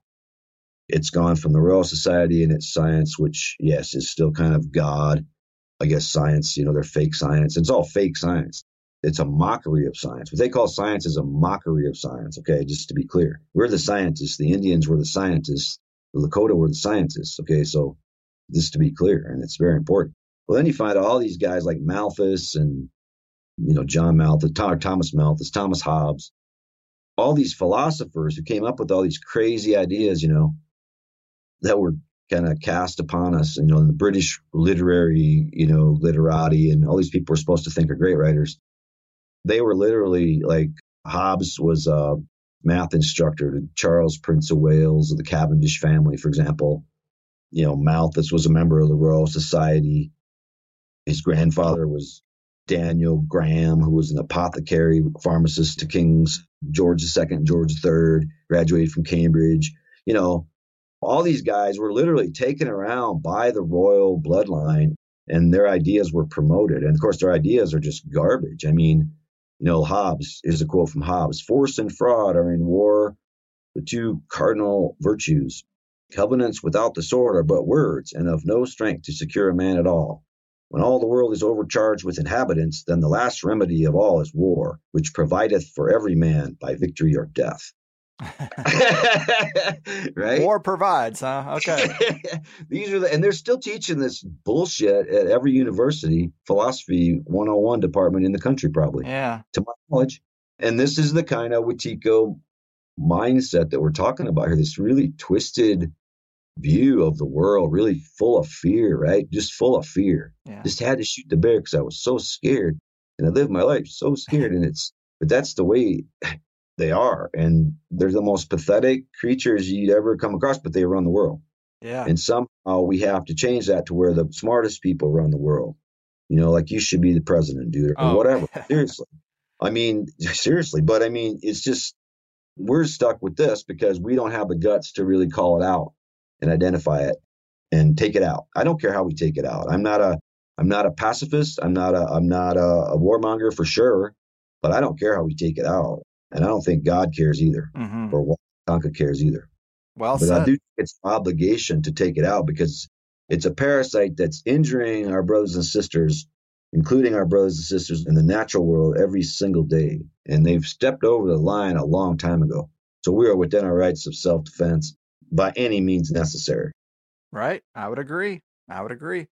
It's gone from the Royal Society and its science, which, yes, is still kind of God. I guess science, you know, they're fake science. It's all fake science. It's a mockery of science. What they call science is a mockery of science. Okay, just to be clear, we're the scientists. The Indians were the scientists. The Lakota were the scientists. Okay, so just to be clear, and it's very important. Well, then you find all these guys like Malthus and you know John Malthus, Thomas Malthus, Thomas Hobbes, all these philosophers who came up with all these crazy ideas, you know, that were kind of cast upon us. You know, the British literary, you know, literati, and all these people were supposed to think are great writers. They were literally like Hobbes was a math instructor to Charles Prince of Wales of the Cavendish family, for example. You know, Malthus was a member of the Royal Society. His grandfather was Daniel Graham, who was an apothecary pharmacist to Kings George II, George III, graduated from Cambridge. You know, all these guys were literally taken around by the royal bloodline and their ideas were promoted. And of course, their ideas are just garbage. I mean, you know, Hobbes is a quote from Hobbes Force and fraud are in war the two cardinal virtues. Covenants without the sword are but words and of no strength to secure a man at all. When all the world is overcharged with inhabitants, then the last remedy of all is war, which provideth for every man by victory or death. right? War provides, huh? Okay. These are the, and they're still teaching this bullshit at every university, philosophy 101 department in the country, probably. Yeah. To my knowledge. And this is the kind of Wetiko mindset that we're talking about here, this really twisted view of the world, really full of fear, right? Just full of fear. Yeah. Just had to shoot the bear because I was so scared. And I lived my life so scared. And it's, but that's the way they are. And they're the most pathetic creatures you'd ever come across, but they run the world. Yeah. And somehow we have to change that to where the smartest people run the world. You know, like you should be the president, dude, or Oh. whatever. seriously. I mean, seriously. But I mean, it's just, we're stuck with this because we don't have the guts to really call it out and identify it and take it out. I don't care how we take it out. I'm not a, I'm not a pacifist. I'm not a, I'm not a, a warmonger for sure, but I don't care how we take it out. And I don't think God cares either, hmm or Tonka cares either. Well But said. I do think it's an obligation to take it out because it's a parasite that's injuring our brothers and sisters, including our brothers and sisters in the natural world every single day. And they've stepped over the line a long time ago. So we are within our rights of self defense by any means necessary. Right. I would agree. I would agree.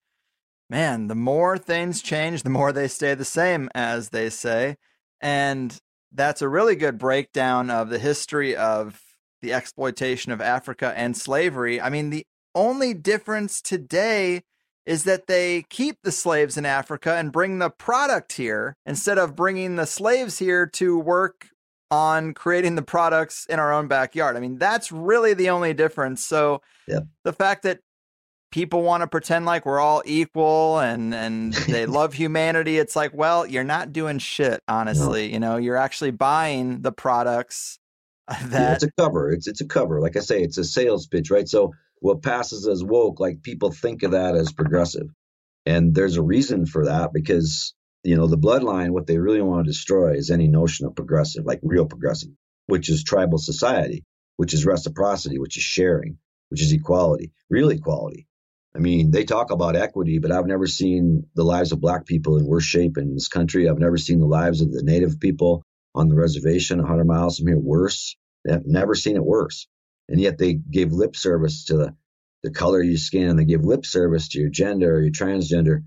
Man, the more things change, the more they stay the same, as they say. And that's a really good breakdown of the history of the exploitation of Africa and slavery. I mean, the only difference today is that they keep the slaves in Africa and bring the product here instead of bringing the slaves here to work on creating the products in our own backyard. I mean, that's really the only difference. So Yep. the fact that people want to pretend like we're all equal and and they love humanity, it's like, well, you're not doing shit, honestly. You know, you're actually buying the products Yeah, it's a cover. It's it's a cover. Like I say, it's a sales pitch, right? So what passes as woke, like people think of that as progressive. And there's a reason for that because, you know, the bloodline, what they really want to destroy is any notion of progressive, like real progressive, which is tribal society, which is reciprocity, which is sharing, which is equality, real equality. I mean, they talk about equity, but I've never seen the lives of black people in worse shape in this country. I've never seen the lives of the native people on the reservation 100 miles from here worse. I've never seen it worse. And yet they gave lip service to the the color of your skin, they give lip service to your gender or your transgender.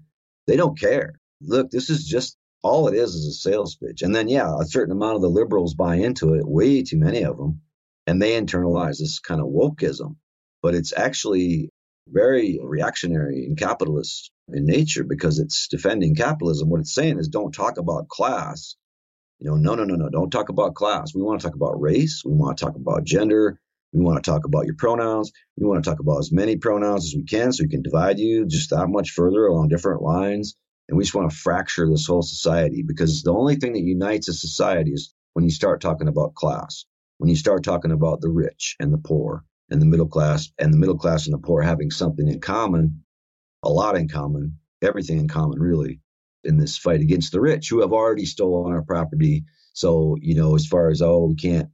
They don't care. Look, this is just all it is is a sales pitch. And then, yeah, a certain amount of the liberals buy into it, way too many of them, and they internalize this kind of wokeism. But it's actually very reactionary and capitalist in nature because it's defending capitalism. What it's saying is don't talk about class. You know, no, no, no, no, don't talk about class. We want to talk about race. We want to talk about gender. We want to talk about your pronouns. We want to talk about as many pronouns as we can so we can divide you just that much further along different lines. And we just want to fracture this whole society because the only thing that unites a society is when you start talking about class, when you start talking about the rich and the poor and the middle class, and the middle class and the poor having something in common, a lot in common, everything in common, really, in this fight against the rich who have already stolen our property. So, you know, as far as, oh, we can't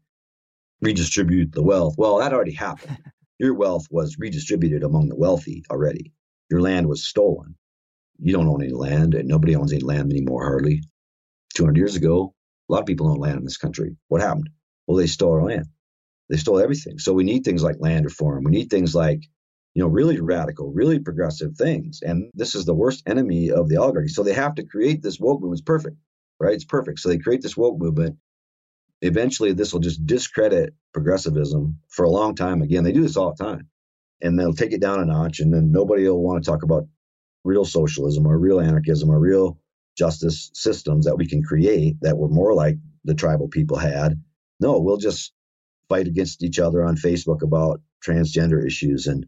redistribute the wealth. Well, that already happened. Your wealth was redistributed among the wealthy already. Your land was stolen. You don't own any land, and nobody owns any land anymore, hardly. 200 years ago, a lot of people owned land in this country. What happened? Well, they stole our land. They stole everything. So we need things like land reform. We need things like, you know, really radical, really progressive things. And this is the worst enemy of the oligarchy. So they have to create this woke movement. It's perfect, right? It's perfect. So they create this woke movement eventually this will just discredit progressivism for a long time. Again, they do this all the time. And they'll take it down a notch, and then nobody will want to talk about real socialism or real anarchism or real justice systems that we can create that were more like the tribal people had. No, we'll just fight against each other on Facebook about transgender issues and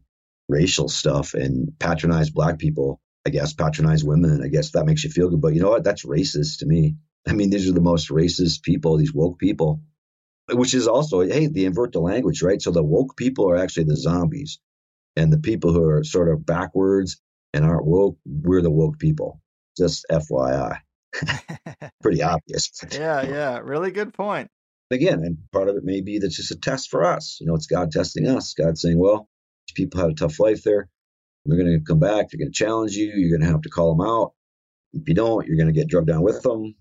racial stuff and patronize black people. I guess patronize women. I guess that makes you feel good. But you know what? That's racist to me. I mean, these are the most racist people, these woke people, which is also, hey, they invert the language, right? So the woke people are actually the zombies. And the people who are sort of backwards and aren't woke, we're the woke people. Just FYI. Pretty obvious. yeah, yeah. Really good point. Again, and part of it may be that's just a test for us. You know, it's God testing us. God saying, well, these people had a tough life there. They're going to come back. They're going to challenge you. You're going to have to call them out. If you don't, you're going to get drugged down with them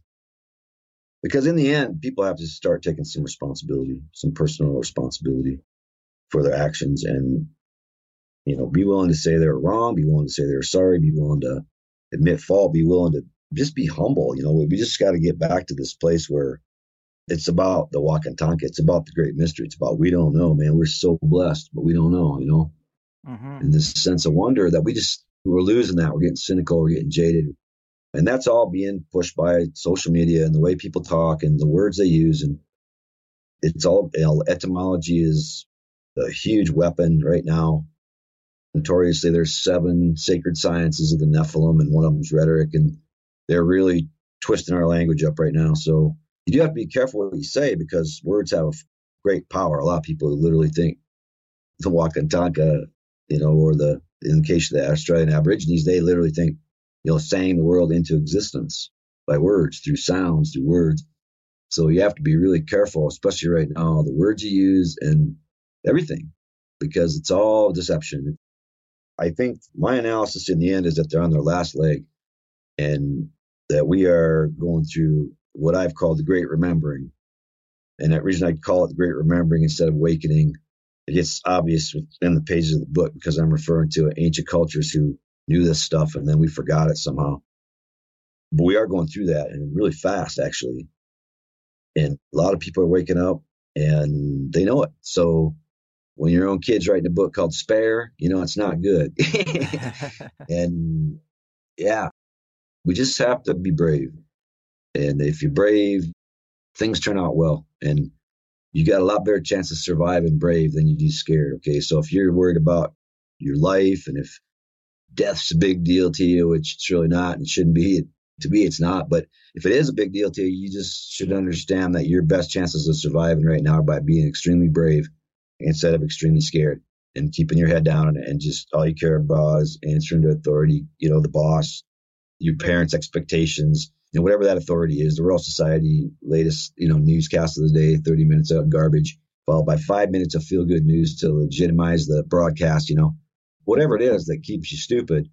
because in the end, people have to start taking some responsibility, some personal responsibility for their actions, and you know, be willing to say they're wrong, be willing to say they're sorry, be willing to admit fault, be willing to just be humble. You know, we just got to get back to this place where it's about the Wakantanka. It's about the great mystery. It's about we don't know, man. We're so blessed, but we don't know. You know, mm-hmm. and this sense of wonder that we just we're losing that. We're getting cynical. We're getting jaded. And that's all being pushed by social media and the way people talk and the words they use. And it's all, you know, etymology is a huge weapon right now. Notoriously, there's seven sacred sciences of the Nephilim, and one of them's rhetoric, and they're really twisting our language up right now. So you do have to be careful what you say because words have great power. A lot of people literally think the Wakantanka, you know, or the in the case of the Australian Aborigines, they literally think you know, saying the world into existence by words, through sounds, through words. So you have to be really careful, especially right now, the words you use and everything, because it's all deception. I think my analysis in the end is that they're on their last leg and that we are going through what I've called the Great Remembering. And that reason I call it the Great Remembering instead of Awakening, it gets obvious in the pages of the book because I'm referring to ancient cultures who knew this stuff and then we forgot it somehow. But we are going through that and really fast, actually. And a lot of people are waking up and they know it. So when your own kid's writing a book called Spare, you know, it's not good. and yeah, we just have to be brave. And if you're brave, things turn out well. And you got a lot better chance of surviving brave than you do scared. Okay. So if you're worried about your life and if death's a big deal to you, which it's really not and shouldn't be. To me, it's not. But if it is a big deal to you, you just should understand that your best chances of surviving right now are by being extremely brave instead of extremely scared and keeping your head down and, and just all you care about is answering to authority, you know, the boss, your parents' expectations, know, whatever that authority is, the Royal Society latest, you know, newscast of the day, 30 minutes of garbage, followed by five minutes of feel good news to legitimize the broadcast, you know whatever it is that keeps you stupid,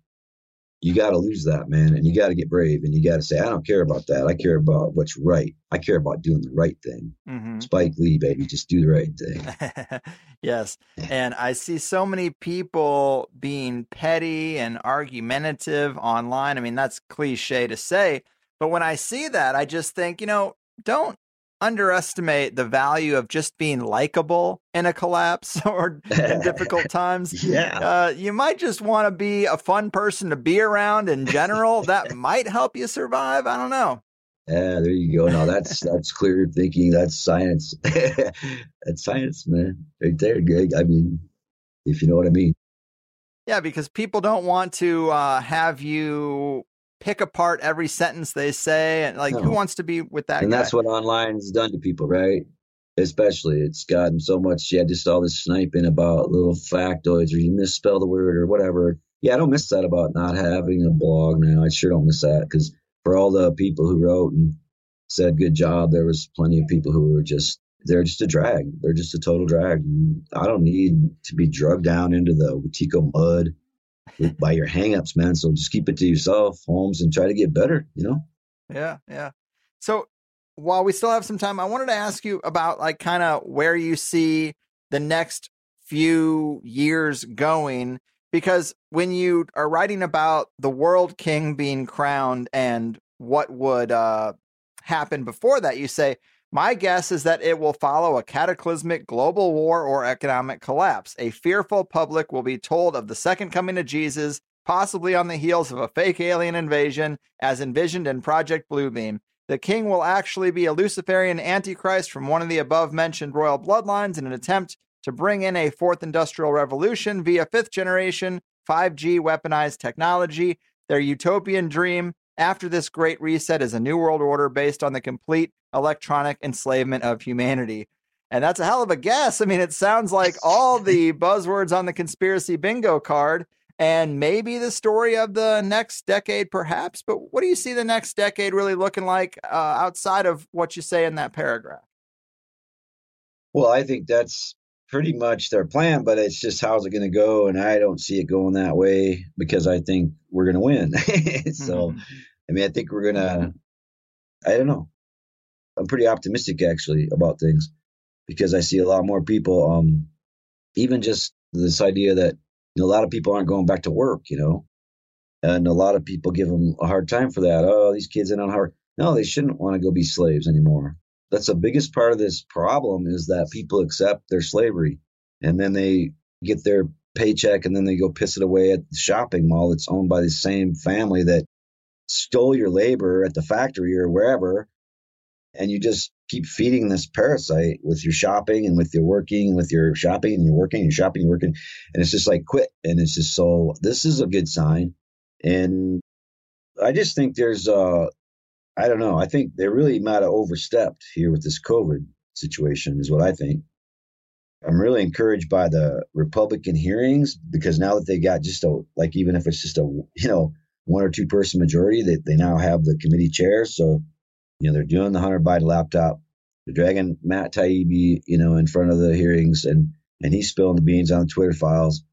you got to lose that, man. And you got to get brave and you got to say, I don't care about that. I care about what's right. I care about doing the right thing. Mm-hmm. Spike Lee, baby, just do the right thing. yes. And I see so many people being petty and argumentative online. I mean, that's cliche to say. But when I see that, I just think, you know, don't underestimate the value of just being likable in a collapse or in difficult times. yeah. Uh, you might just want to be a fun person to be around in general. that might help you survive. I don't know. Yeah, there you go. Now that's that's clear thinking. That's science. that's science, man. Right there, Greg. I mean, if you know what I mean. Yeah, because people don't want to uh, have you pick apart every sentence they say and like no. who wants to be with that and guy? that's what online's done to people right? Especially it's gotten so much yeah just all this sniping about little factoids or you misspell the word or whatever. Yeah i don't miss that about not having a blog now i sure don't miss that because for all the people who wrote and said good job there was plenty of people who were just they're just a drag. They're just a total drag. I don't need to be drugged down into the Wetiko mud by your hangups, man. So just keep it to yourself, Holmes, and try to get better, you know? Yeah, yeah. So while we still have some time, I wanted to ask you about like kind of where you see the next few years going because when you are writing about the world king being crowned and what would uh, happen before that, you say my guess is that it will follow a cataclysmic global war or economic collapse. A fearful public will be told of the second coming of Jesus, possibly on the heels of a fake alien invasion, as envisioned in Project Bluebeam. The king will actually be a Luciferian antichrist from one of the above mentioned royal bloodlines in an attempt to bring in a fourth industrial revolution via fifth generation 5G weaponized technology. Their utopian dream after this great reset is a new world order based on the complete electronic enslavement of humanity. And that's a hell of a guess. I mean, it sounds like all the buzzwords on the conspiracy bingo card and maybe the story of the next decade, perhaps. But what do you see the next decade really looking like uh, outside of what you say in that paragraph? Well, I think that's pretty much their plan, but it's just how's it going to go? And I don't see it going that way because I think we're going to win. so, mm-hmm. I mean, I think we're to, I don't know. I'm pretty optimistic actually about things because I see a lot more people. Um, even just this idea that you know, a lot of people aren't going back to work, you know, and a lot of people give them a hard time for that. Oh, these kids are on hard. No, they shouldn't want to go be slaves anymore. That's the biggest part of this problem is that people accept their slavery and then they get their paycheck and then they go piss it away at the shopping mall that's owned by the same family that stole your labor at the factory or wherever and you just keep feeding this parasite with your shopping and with your working and with your shopping and you're working and shopping and working and it's just like quit and it's just so this is a good sign. And i just think there's uh i don't know i think they really might have overstepped here with this covid situation is what i think. I'm really encouraged by the republican hearings because now that they got just a like even if it's just a you know one or two person majority they, they now have the committee chair so you know, they're doing the Hunter Biden laptop. They're dragging Matt Taibbi, you know, in front of the hearings, and and he's spilling the beans on the Twitter files,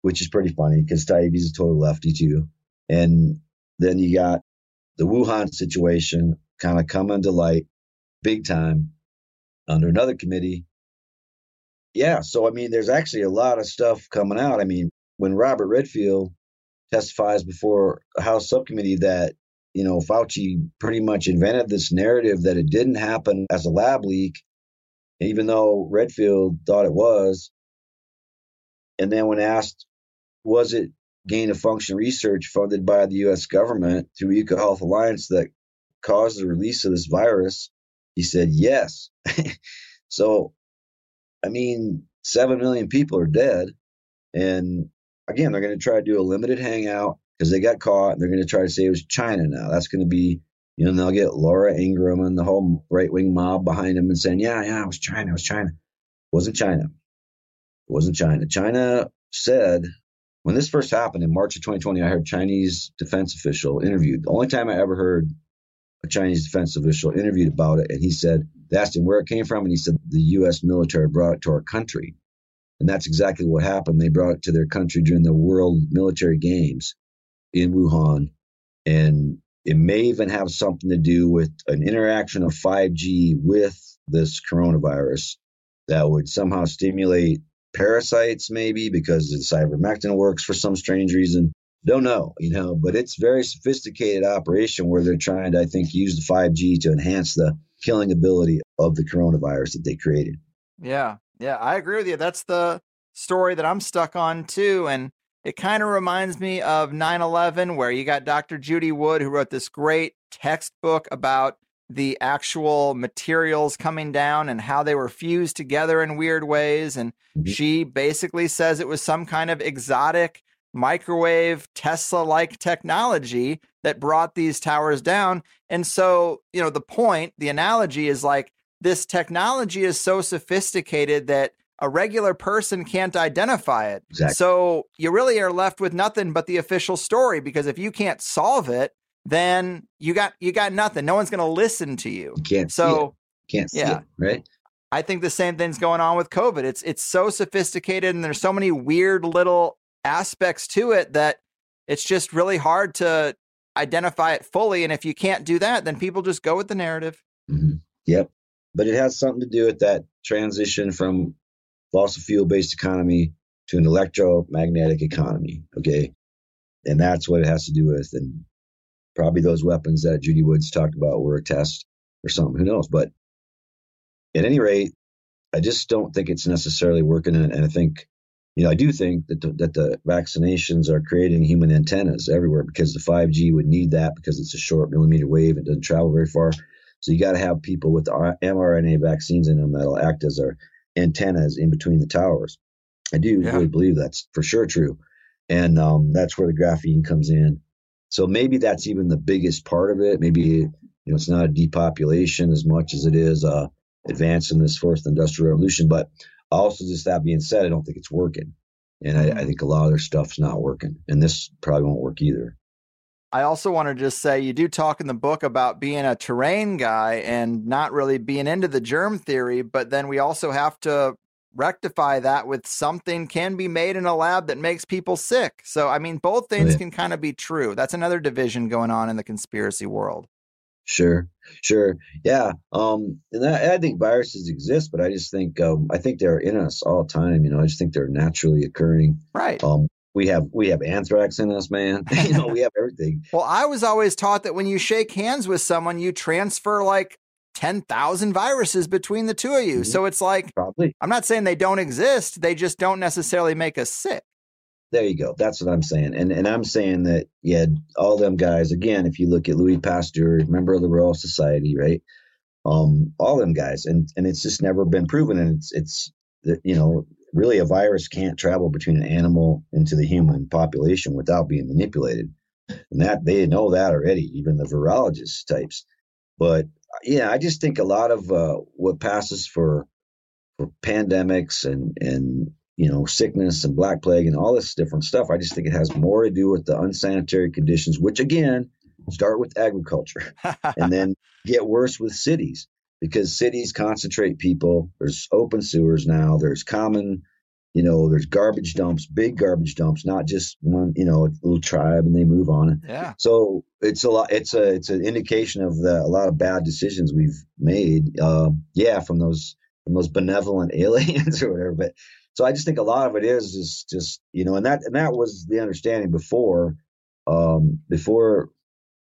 which is pretty funny because Taibbi's a total lefty too. And then you got the Wuhan situation kind of coming to light big time under another committee. Yeah, so I mean, there's actually a lot of stuff coming out. I mean, when Robert Redfield testifies before a House subcommittee that you know, Fauci pretty much invented this narrative that it didn't happen as a lab leak, even though Redfield thought it was. And then when asked, was it gain of function research funded by the U.S. government through EcoHealth Alliance that caused the release of this virus? He said yes. so, I mean, 7 million people are dead. And again, they're going to try to do a limited hangout because they got caught. And they're going to try to say it was China now. That's going to be, you know, they'll get Laura Ingraham and the whole right wing mob behind them and saying, yeah, yeah, it was China. It was China. It wasn't China. It wasn't China. China said when this first happened in March of 2020, I heard Chinese defense official interviewed. The only time I ever heard a Chinese defense official interviewed about it, and he said they asked him where it came from, and he said the U.S. military brought it to our country, and that's exactly what happened. They brought it to their country during the World Military Games, in Wuhan, and it may even have something to do with an interaction of 5G with this coronavirus that would somehow stimulate parasites, maybe because the ivermectin works for some strange reason. Don't know, you know, but it's very sophisticated operation where they're trying to, I think, use the 5G to enhance the killing ability of the coronavirus that they created. Yeah, yeah, I agree with you. That's the story that I'm stuck on too. And it kind of reminds me of 9 11, where you got Dr. Judy Wood, who wrote this great textbook about the actual materials coming down and how they were fused together in weird ways. And mm-hmm. she basically says it was some kind of exotic microwave Tesla like technology that brought these towers down. And so, you know, the point, the analogy is like this technology is so sophisticated that a regular person can't identify it. Exactly. So you really are left with nothing but the official story because if you can't solve it, then you got you got nothing. No one's going to listen to you. You can't. So can't yeah, it, right. I think the same thing's going on with COVID. It's it's so sophisticated and there's so many weird little aspects to it that it's just really hard to identify it fully. And if you can't do that, then people just go with the narrative. Mm-hmm. Yep. But it has something to do with that transition from fossil fuel based economy to an electromagnetic economy. Okay. And that's what it has to do with. And probably those weapons that Judy Woods talked about were a test or something. Who knows? But at any rate, I just don't think it's necessarily working. And, I think, you know, I do think that the, that the vaccinations are creating human antennas everywhere because the 5G would need that because it's a short millimeter wave. It doesn't travel very far. So you got to have people with mRNA vaccines in them that'll act as our antennas in between the towers. I do yeah. really believe that's for sure true. And um, that's where the graphene comes in. So maybe that's even the biggest part of it. Maybe you know it's not a depopulation as much as it is uh, advancing this fourth industrial revolution. But also, just that being said, I don't think it's working, and I, I think a lot of their stuff's not working, and this probably won't work either. I also want to just say you do talk in the book about being a terrain guy and not really being into the germ theory, but then we also have to rectify that with something can be made in a lab that makes people sick. So, I mean, both things yeah. can kind of be true. That's another division going on in the conspiracy world. Sure, sure, yeah. Um, and I, I think viruses exist, but I just think um, I think they're in us all the time. You know, I just think they're naturally occurring. Right. Um, we have we have anthrax in us, man. you know, we have everything. well, I was always taught that when you shake hands with someone, you transfer like 10,000 viruses between the two of you. Mm-hmm. So it's like Probably. I'm not saying they don't exist, they just don't necessarily make us sick. There you go. That's what I'm saying. And and I'm saying that yeah, all them guys again, if you look at Louis Pasteur, member of the Royal Society, right? Um all them guys and and it's just never been proven and it's it's you know really a virus can't travel between an animal into the human population without being manipulated. And that they know that already, even the virologist types. But yeah, I just think a lot of uh, what passes for for pandemics and and you know sickness and black plague and all this different stuff, I just think it has more to do with the unsanitary conditions, which again start with agriculture and then get worse with cities because cities concentrate people. There's open sewers now. There's common, you know, there's garbage dumps, big garbage dumps, not just one, you know, little tribe and they move on. Yeah. So it's a lot. It's a it's an indication of the, a lot of bad decisions we've made. Uh, yeah, from those from those benevolent aliens or whatever. But so I just think a lot of it is is just you know, and that and that was the understanding before, um, before,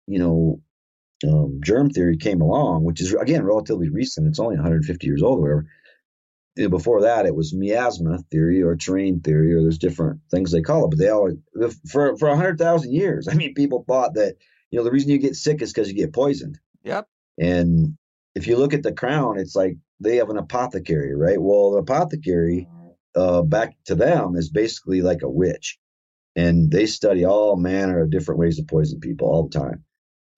you know, um, germ theory came along, which is again relatively recent. It's only 150 years old, or whatever. You know, before that, it was miasma theory or terrain theory, or there's different things they call it. But they all for for 100,000 years. I mean, people thought that you know the reason you get sick is because you get poisoned. Yep. And if you look at the crown, it's like they have an apothecary, right? Well, the apothecary, uh, back to them, is basically like a witch, and they study all manner of different ways to poison people all the time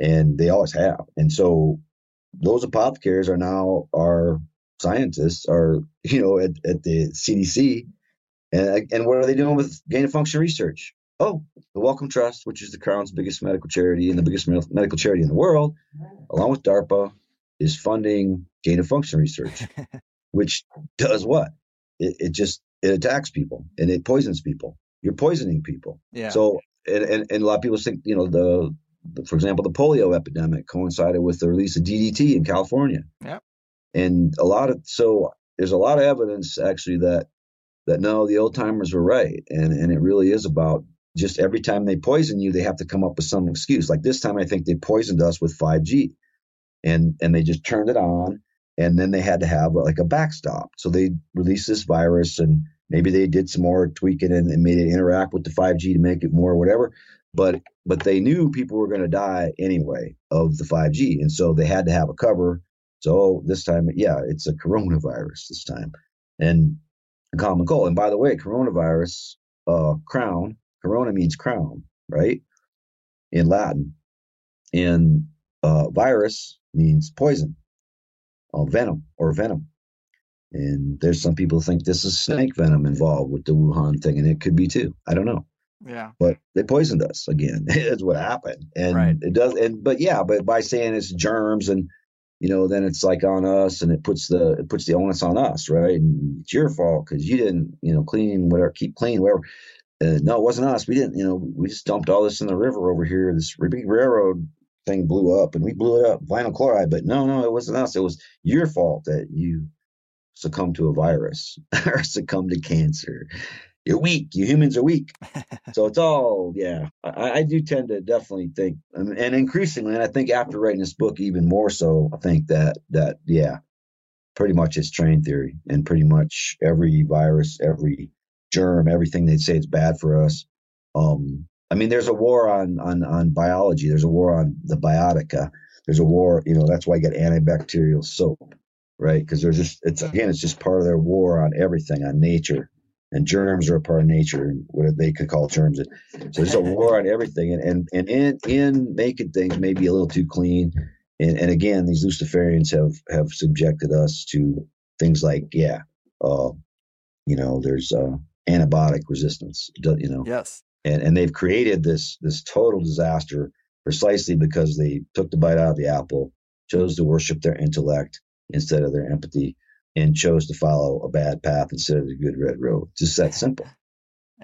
and they always have. And so those apothecaries are now our scientists, are you know at, at the CDC, and and what are they doing with gain of function research? Oh, the Wellcome Trust, which is the Crown's biggest medical charity and the biggest medical charity in the world, along with DARPA, is funding gain of function research, which does what? It, it just it attacks people and it poisons people. You're poisoning people. Yeah. So and, and, and a lot of people think, you know, the, the, for example, the polio epidemic coincided with the release of DDT in California. Yeah. And a lot of, so there's a lot of evidence actually that, that no, the old timers were right. And, and it really is about just every time they poison you, they have to come up with some excuse. Like this time, I think they poisoned us with 5G and, and they just turned it on and then they had to have like a backstop. So they released this virus and maybe they did some more tweaking and, and made it interact with the 5G to make it more whatever. But but they knew people were going to die anyway of the 5G, and so they had to have a cover. So this time, yeah, it's a coronavirus this time, and a common cold. And by the way, coronavirus, uh, crown, corona means crown, right? In Latin, and uh, virus means poison, uh, venom or venom. And there's some people think this is snake venom involved with the Wuhan thing, and it could be too. I don't know. Yeah. But they poisoned us again. That's what happened. And Right. it does and but yeah, but by saying it's germs and you know, then it's like on us and it puts the it puts the onus on us, right? And it's your fault because you didn't, you know, clean whatever, keep clean, whatever. Uh, no, it wasn't us. We didn't, you know, we just dumped all this in the river over here. This big railroad thing blew up and we blew it up, vinyl chloride. But no, no, it wasn't us. It was your fault that you succumbed to a virus or succumbed to cancer. You're weak. You humans are weak. so it's all, yeah. I, I do tend to definitely think, and, and increasingly, and I think after writing this book, even more so, I think that that yeah, pretty much it's terrain theory, and pretty much every virus, every germ, everything they say is bad for us. Um, I mean, there's a war on on on biology. There's a war on the biotica. There's a war, you know. That's why you get antibacterial soap, right? Because there's just it's again, it's just part of their war on everything, on nature, and germs are a part of nature, and what they could call germs. So there's a war on everything, and and and in in making things maybe a little too clean, and and again, these Luciferians have have subjected us to things like yeah, uh, you know, there's uh, antibiotic resistance, you know, Yes. and and they've created this this total disaster precisely because they took the bite out of the apple, chose to worship their intellect instead of their empathy, and chose to follow a bad path instead of the good red road. Just that simple.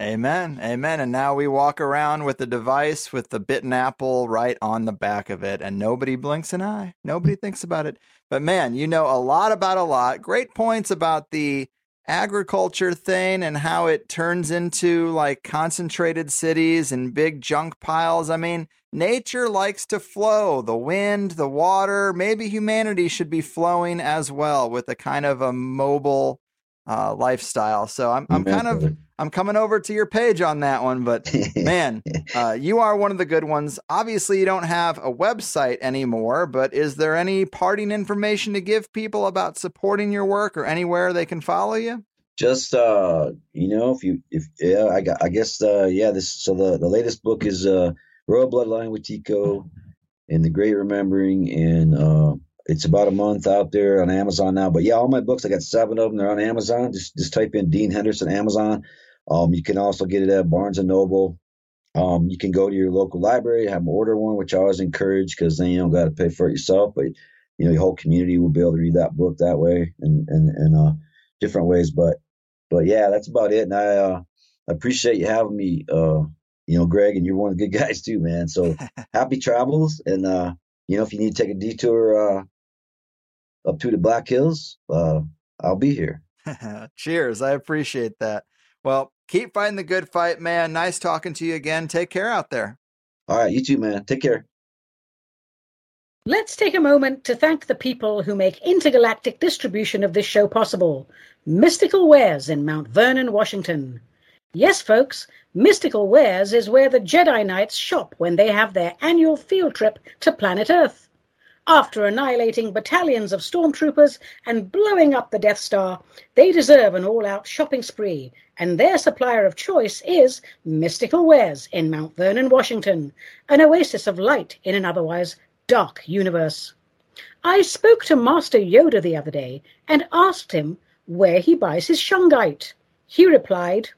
Amen. Amen. And now we walk around with the device with the bitten apple right on the back of it, and nobody blinks an eye. Nobody thinks about it. But man, you know a lot about a lot. Great points about the agriculture thing and how it turns into like concentrated cities and big junk piles. I mean, nature likes to flow. The wind, the water, maybe humanity should be flowing as well with a kind of a mobile uh, lifestyle. So I'm, I'm kind of I'm coming over to your page on that one, but man, uh, you are one of the good ones. Obviously, you don't have a website anymore, but is there any parting information to give people about supporting your work or anywhere they can follow you? just uh you know if you if yeah i got i guess uh yeah this so the the latest book is uh royal bloodline Wetiko and the great remembering and uh it's about a month out there on amazon now but yeah all my books i got seven of them they're on amazon just just type in dean henderson amazon um you can also get it at barnes and noble um you can go to your local library have them order one which i always encourage because then you don't got to pay for it yourself but you know your whole community will be able to read that book that way and and and uh different ways but but yeah, that's about it. And I uh, appreciate you having me, uh, you know, Greg, and you're one of the good guys too, man. So happy travels. And, uh, you know, if you need to take a detour uh, up to the Black Hills, uh, I'll be here. Cheers. I appreciate that. Well, keep fighting the good fight, man. Nice talking to you again. Take care out there. All right, you too, man. Take care. Let's take a moment to thank the people who make intergalactic distribution of this show possible. Mystical Wares in Mount Vernon, Washington. Yes, folks, Mystical Wares is where the Jedi Knights shop when they have their annual field trip to planet Earth. After annihilating battalions of stormtroopers and blowing up the Death Star, they deserve an all out shopping spree, and their supplier of choice is Mystical Wares in Mount Vernon, Washington, an oasis of light in an otherwise dark universe. I spoke to Master Yoda the other day and asked him where he buys his shungite. He replied,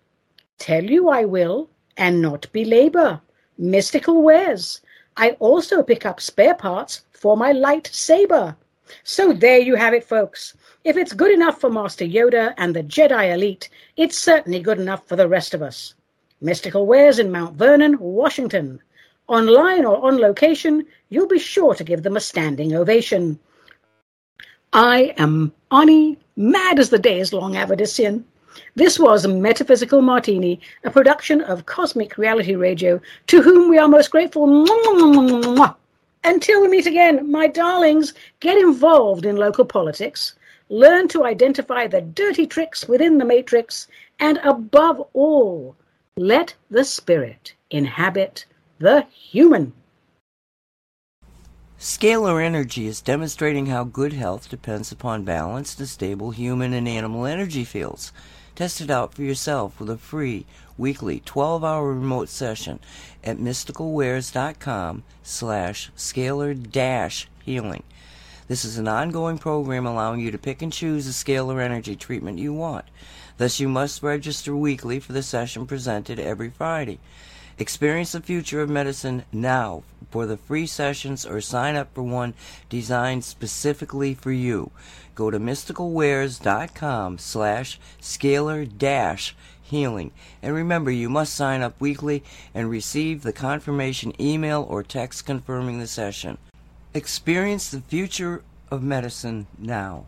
Tell you I will, and not belabor. Mystical wares. I also pick up spare parts for my lightsaber. So there you have it, folks. If it's good enough for Master Yoda and the Jedi elite, it's certainly good enough for the rest of us. Mystical Wares in Mount Vernon, Washington. Online or on location, you'll be sure to give them a standing ovation. I am Ani, mad as the day is long, Avidician. This was Metaphysical Martini, a production of Cosmic Reality Radio, to whom we are most grateful. Until we meet again, my darlings, get involved in local politics, learn to identify the dirty tricks within the matrix, and above all, let the spirit inhabit the human. Scalar energy is demonstrating how good health depends upon balanced and stable human and animal energy fields. Test it out for yourself with a free weekly 12-hour remote session at mysticalwares.com slash scalar dash healing. This is an ongoing program allowing you to pick and choose the scalar energy treatment you want. Thus, you must register weekly for the session presented every Friday. Experience the future of medicine now for the free sessions or sign up for one designed specifically for you. Go to mysticalwares.com slash scalar dash healing. And remember, you must sign up weekly and receive the confirmation email or text confirming the session. Experience the future of medicine now.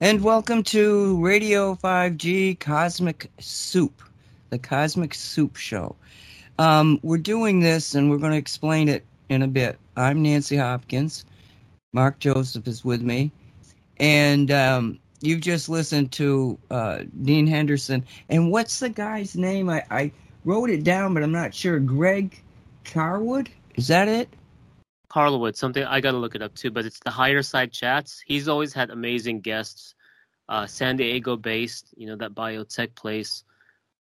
And welcome to Radio 5G Cosmic Soup the Cosmic Soup Show. Um, we're doing this and we're going to explain it in a bit. I'm Nancy Hopkins. Mark Joseph is with me. And um, you've just listened to uh, Dean Henderson. And what's the guy's name? I, I wrote it down, but I'm not sure. Greg Carwood? Is that it? Carlwood, something I got to look it up too, but it's the Higher Side Chats. He's always had amazing guests, uh, San Diego based, you know, that biotech place.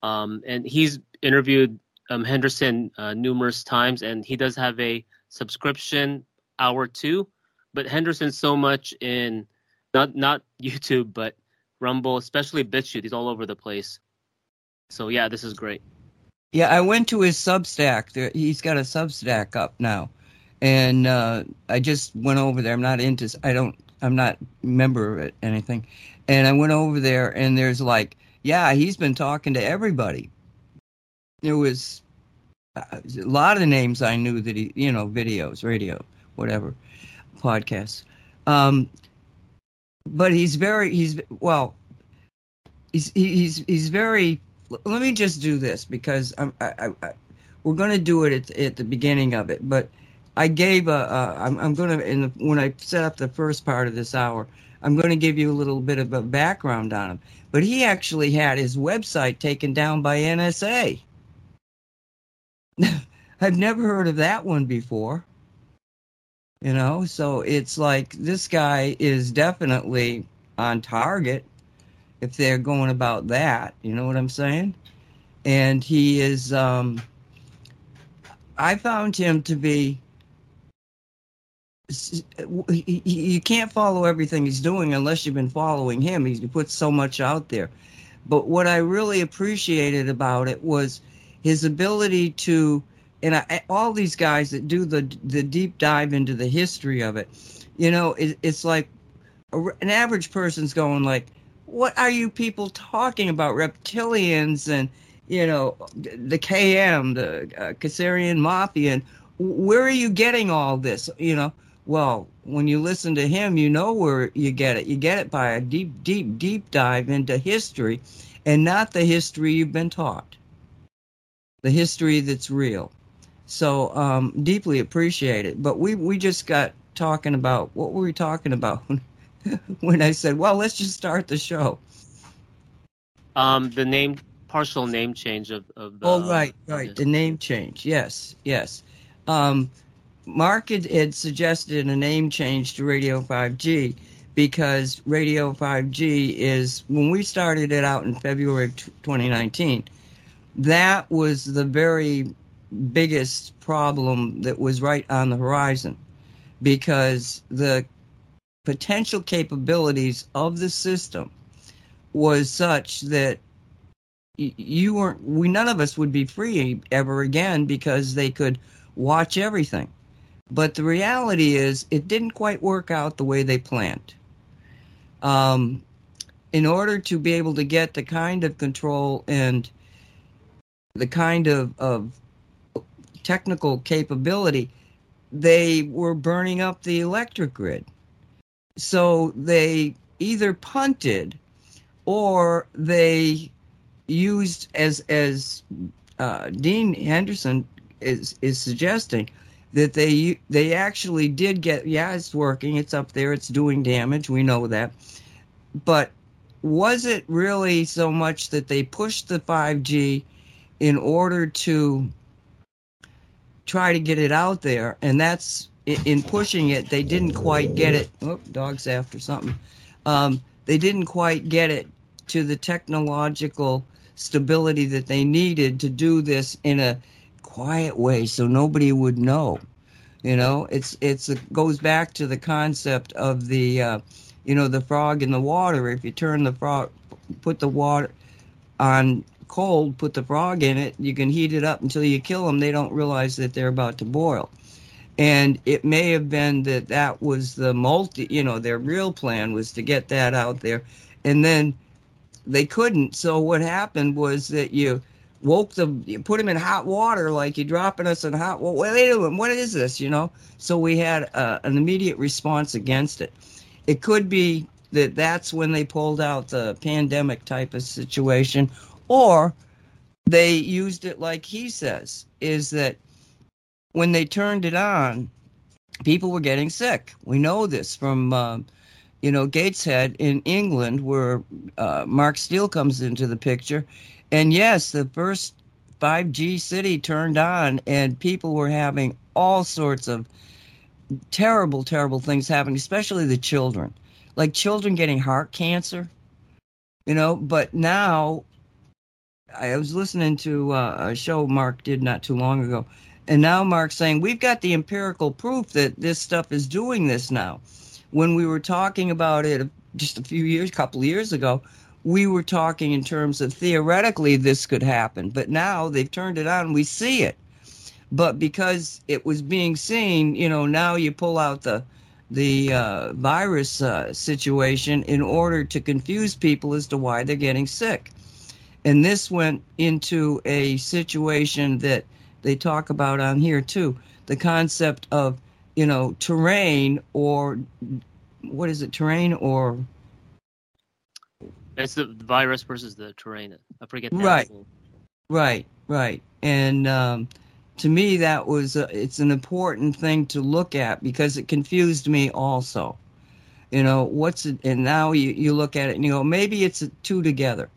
Um, and he's interviewed um, Henderson uh, numerous times, and he does have a subscription hour too. But Henderson's so much in not not YouTube, but Rumble, especially BitChute. He's all over the place. So yeah, this is great. Yeah, I went to his Substack. He's got a Substack up now, and uh, I just went over there. I'm not into. I don't. I'm not member of it, anything, and I went over there, and there's like yeah, he's been talking to everybody. There was uh, a lot of the names I knew that he, you know, videos, radio, whatever, podcasts. Um, but he's very, he's well, he's he's he's very. Let me just do this because I'm, I, I, we're going to do it at, at the beginning of it, but I gave a, a I'm, I'm going to in the, when I set up the first part of this hour, I'm going to give you a little bit of a background on him. But he actually had his website taken down by NSA. I've never heard of that one before. You know, so it's like this guy is definitely on target if they're going about that. You know what I'm saying? And he is, um, I found him to be you can't follow everything he's doing unless you've been following him. He puts so much out there. But what I really appreciated about it was his ability to, and I, all these guys that do the the deep dive into the history of it, you know, it, it's like a, an average person's going like, "What are you people talking about? Reptilians and you know the KM, the uh, Khazarian Mafia, and where are you getting all this? You know." Well, when you listen to him, you know where you get it. You get it by a deep, deep, deep dive into history and not the history you've been taught, the history that's real. So um, deeply appreciate it. But we, we just got talking about what were we talking about when I said, well, let's just start the show. Um, the name, partial name change of, of the. Oh, right, right. The name change. Yes, yes. Um, Mark had, had suggested a name change to Radio 5G because Radio 5G is, when we started it out in February of 2019, that was the very biggest problem that was right on the horizon because the potential capabilities of the system was such that you weren't we none of us would be free ever again because they could watch everything but the reality is, it didn't quite work out the way they planned. Um, in order to be able to get the kind of control and the kind of, of technical capability, they were burning up the electric grid. So they either punted or they used as as uh, Dean Henderson is is suggesting that they they actually did get yeah it's working it's up there it's doing damage we know that but was it really so much that they pushed the 5G in order to try to get it out there and that's in pushing it they didn't quite get it. Oh dog's after something. Um, they didn't quite get it to the technological stability that they needed to do this in a quiet way so nobody would know you know? It's it's it goes back to the concept of the uh, you know the frog in the water. If you turn the frog put the water on cold put the frog in it you can heat it up until you kill them they don't realize that they're about to boil and it may have been that that was the multi you know their real plan was to get that out there and then they couldn't. So what happened was that you woke them, you put them in hot water, like you're dropping us in hot water. What are they doing? What is this? You know. So we had uh, an immediate response against it. It could be that that's when they pulled out the pandemic type of situation, or they used it like he says, is that when they turned it on, people were getting sick. We know this from. Uh, you know, Gateshead in England, where uh, Mark Steele comes into the picture. And yes, the first 5G city turned on, and people were having all sorts of terrible, terrible things happening, especially the children. Like children getting heart cancer, you know. But now, I was listening to uh, a show Mark did not too long ago, and now Mark's saying, We've got the empirical proof that this stuff is doing this now when we were talking about it just a few years, couple of years ago, we were talking in terms of theoretically this could happen, but now they've turned it on. We see it, but because it was being seen, you know, now you pull out the the uh, virus uh, situation in order to confuse people as to why they're getting sick. And this went into a situation that they talk about on here too the concept of you know, terrain or what is it, terrain or? It's the virus versus the terrain. I forget. right, right, right. And um, to me, that was a, it's an important thing to look at because it confused me also. You know, what's it? And now you, you look at it and you go, maybe it's two together.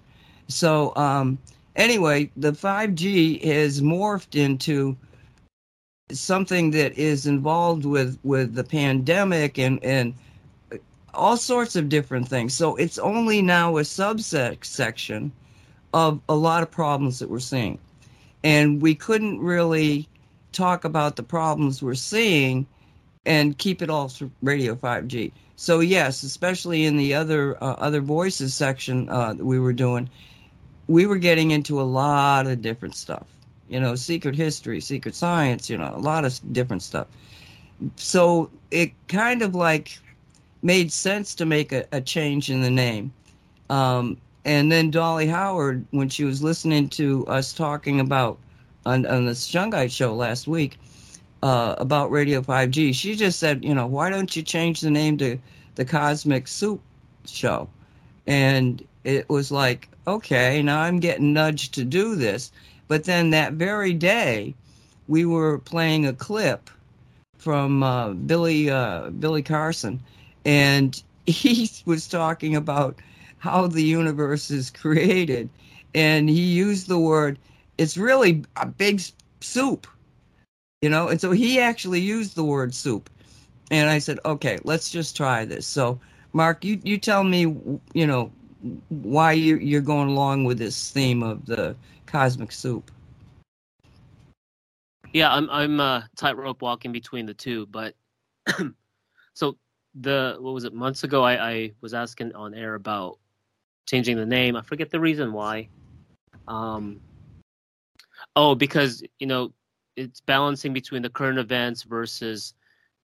So um, anyway, the 5G has morphed into something that is involved with with the pandemic and and all sorts of different things. So it's only now a subset section of a lot of problems that we're seeing. And we couldn't really talk about the problems we're seeing and keep it all through Radio 5G. So yes, especially in the other uh, other voices section uh, that we were doing, we were getting into a lot of different stuff you know, secret history, secret science, you know, a lot of different stuff. So it kind of like made sense to make a, a change in the name. Um, and then Dolly Howard, when she was listening to us talking about on, on the Shungite show last week uh, about Radio 5G, she just said, you know, why don't you change the name to the Cosmic Soup Show? And it was like, okay, now I'm getting nudged to do this. But then that very day, we were playing a clip from uh, Billy uh, Billy Carson, and he was talking about how the universe is created, and he used the word. It's really a big soup, you know. And so he actually used the word soup, and I said, okay, let's just try this. So, Mark, you you tell me, you know, why you you're going along with this theme of the cosmic soup. Yeah, I'm I'm uh, tightrope walking between the two, but so the what was it months ago? I, I was asking on air about changing the name. I forget the reason why. Um, oh, because you know it's balancing between the current events versus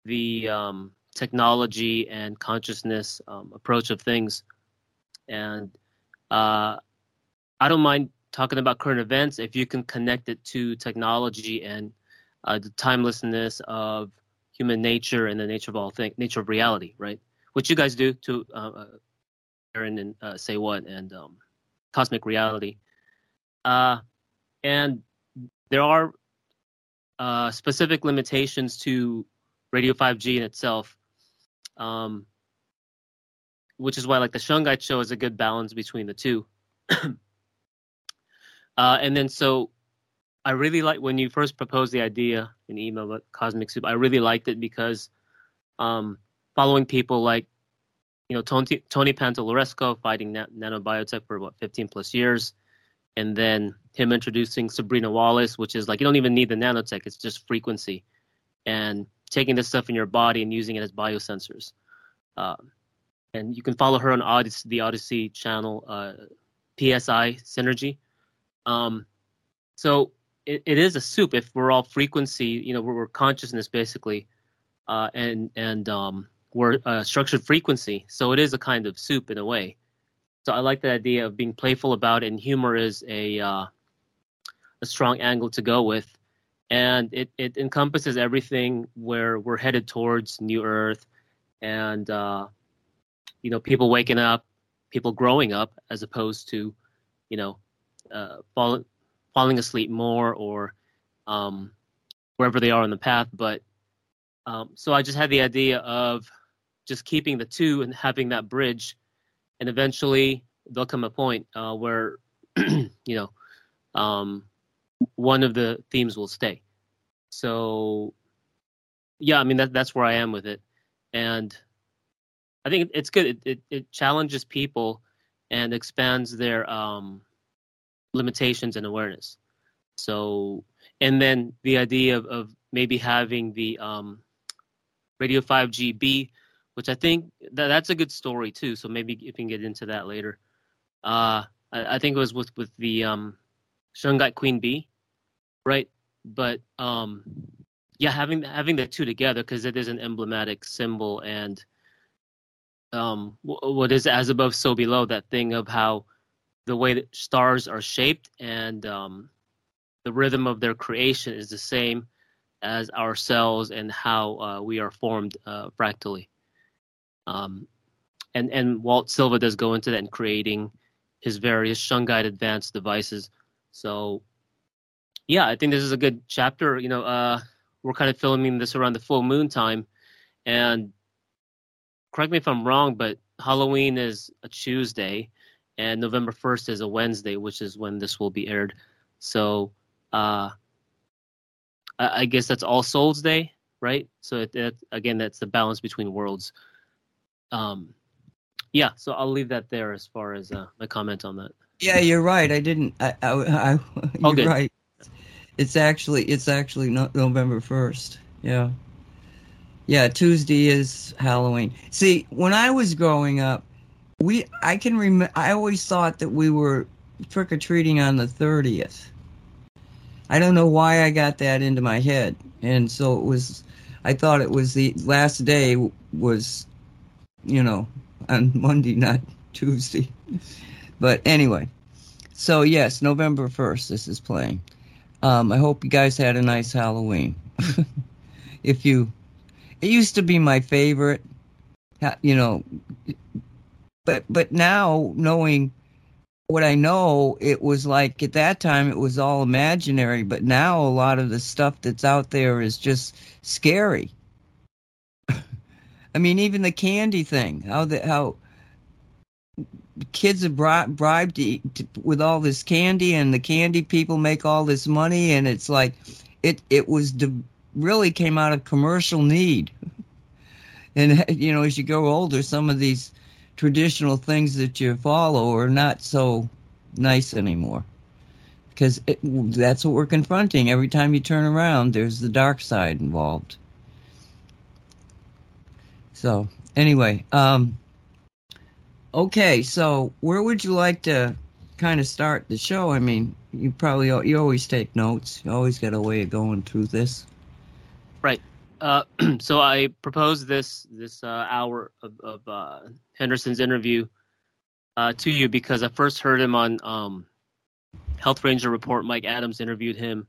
the um, technology and consciousness um, approach of things. And uh, I don't mind talking about current events if you can connect it to technology and uh, the timelessness of human nature and the nature of all things, nature of reality, right? Which you guys do to uh, uh Aaron and uh, say what and um, cosmic reality. Uh, and there are uh, specific limitations to Radio 5G in itself, um, which is why like the Shungite show is a good balance between the two. uh, and then so I really like when you first proposed the idea in email about Cosmic Soup. I really liked it because um, following people like you know Tony Tony Pantalleresco fighting nanobiotech for about 15 plus years, and then him introducing Sabrina Wallace, which is like you don't even need the nanotech; it's just frequency, and taking this stuff in your body and using it as biosensors. Uh, and you can follow her on Odysee, the Odysee channel, uh, PSI Synergy. Um, so it, it is a soup if we're all frequency, you know, we're, we're consciousness basically, uh, and and um, we're structured frequency. So it is a kind of soup in a way. So I like the idea of being playful about it, and humor is a uh, a strong angle to go with, and it it encompasses everything where we're headed towards New Earth, and uh, you know, people waking up, people growing up, as opposed to, you know, uh, falling falling asleep more or um, wherever they are on the path. But um, so I just had the idea of just keeping the two and having that bridge, and eventually there'll come a point uh, where you know um, one of the themes will stay. So yeah, I mean that that's where I am with it, and I think it's good. It it, it challenges people and expands their um, limitations and awareness. So, and then the idea of, of maybe having the um, Radio 5GB, which I think that that's a good story too. So maybe you can get into that later. Uh, I, I think it was with with the um, Shungite Queen Bee, right? But um, yeah, having having the two together because it is an emblematic symbol and um, what is as above so below that thing of how the way that stars are shaped and um, the rhythm of their creation is the same as our cells and how uh, we are formed uh, fractally. Um, and and Walt Silva does go into that in creating his various shungite advanced devices. So yeah, I think this is a good chapter. You know, uh, we're kind of filming this around the full moon time, and correct me if I'm wrong, but Halloween is a Tuesday, and November 1st is a Wednesday, which is when this will be aired. So, uh, I, I guess that's All Souls Day, right? So it, it, again, that's the balance between worlds. Um, yeah, so I'll leave that there as far as uh, my comment on that. Yeah, you're right. I didn't. I, I, I you're good. right. It's actually it's actually no, November first. Yeah. Yeah, Tuesday is Halloween. See, when I was growing up, we I can remember. I always thought that we were trick or treating on the thirtieth. I don't know why I got that into my head, and so it was. I thought it was the last day was, you know, on Monday, not Tuesday. But anyway, so yes, November first, this is playing. Um, I hope you guys had a nice Halloween. if you, it used to be my favorite. Uh, you know, but but now knowing what I know, it was like at that time it was all imaginary, but now a lot of the stuff that's out there is just scary. I mean, even the candy thing, how the how kids are bri- bribed to to, with all this candy, and the candy people make all this money, and it's like it it was de- really came out of commercial need. and you know, as you grow older, some of these traditional things that you follow are not so nice anymore. Because it, that's what we're confronting. Every time you turn around there's the dark side involved. So anyway um okay so where would you like to kind of start the show? I mean you probably you always take notes. You always got a way of going through this right uh, so I proposed this this uh, hour of, of uh, Henderson's interview uh, to you because I first heard him on um, Health Ranger Report. Mike Adams interviewed him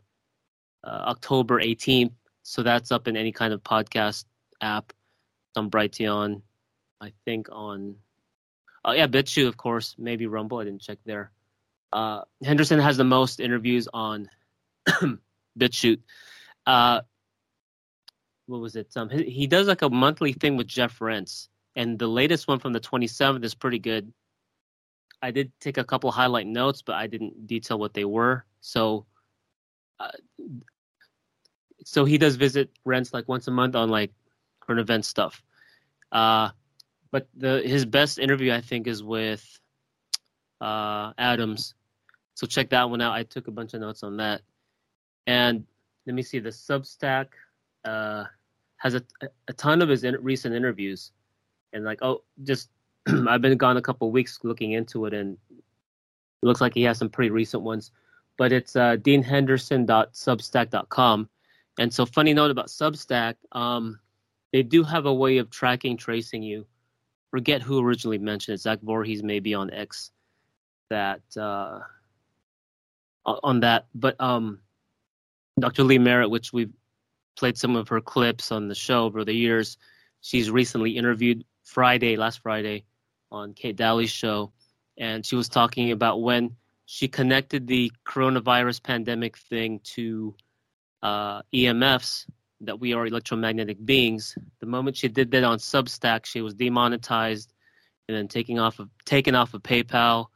uh, October 18th, so that's up in any kind of podcast app. Some Brighteon, I think on oh yeah, BitChute of course, maybe Rumble. I didn't check there. Uh, Henderson has the most interviews on BitChute. What was it? Um, he, he, does like a monthly thing with Jeff Rense, and the latest one from the 27th is pretty good. I did take a couple highlight notes, but I didn't detail what they were. So, uh, so he does visit Rense like once a month on like current event stuff. Uh, but the his best interview I think is with uh, Adams. So check that one out. I took a bunch of notes on that. And let me see the Substack uh, has a, a ton of his in, recent interviews, and like oh, just I've been gone a couple weeks looking into it, and it looks like he has some pretty recent ones. But it's uh, deanhenderson.substack.com, and so funny note about Substack, um, they do have a way of tracking, tracing you. Forget who originally mentioned it. Zach Vorhies maybe on X that uh, on that, but um, Dr. Lee Merritt, which we've played some of her clips on the show over the years. She's recently interviewed Friday, last Friday, on Kate Dalley's show, and she was talking about when she connected the coronavirus pandemic thing to uh, EMFs that we are electromagnetic beings. The moment she did that on Substack, she was demonetized and then taking off of taken off of PayPal,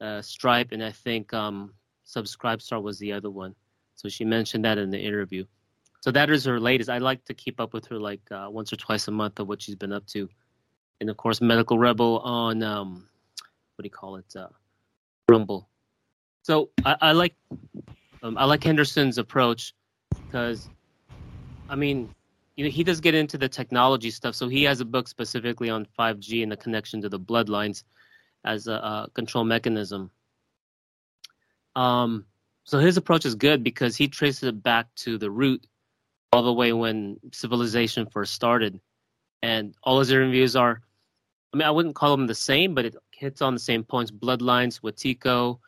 uh, Stripe, and I think um, Subscribestar was the other one. So she mentioned that in the interview. So that is her latest. I like to keep up with her like uh, once or twice a month of what she's been up to. And of course, Medical Rebel on um, what do you call it? Uh, Rumble. So I, I like um, I like Henderson's approach because I mean, you know, he does get into the technology stuff. So he has a book specifically on 5G and the connection to the bloodlines as a, a control mechanism. Um, so his approach is good because he traces it back to the root all the way when civilization first started. And all his interviews are, I mean, I wouldn't call them the same, but it hits on the same points bloodlines, Wetiko,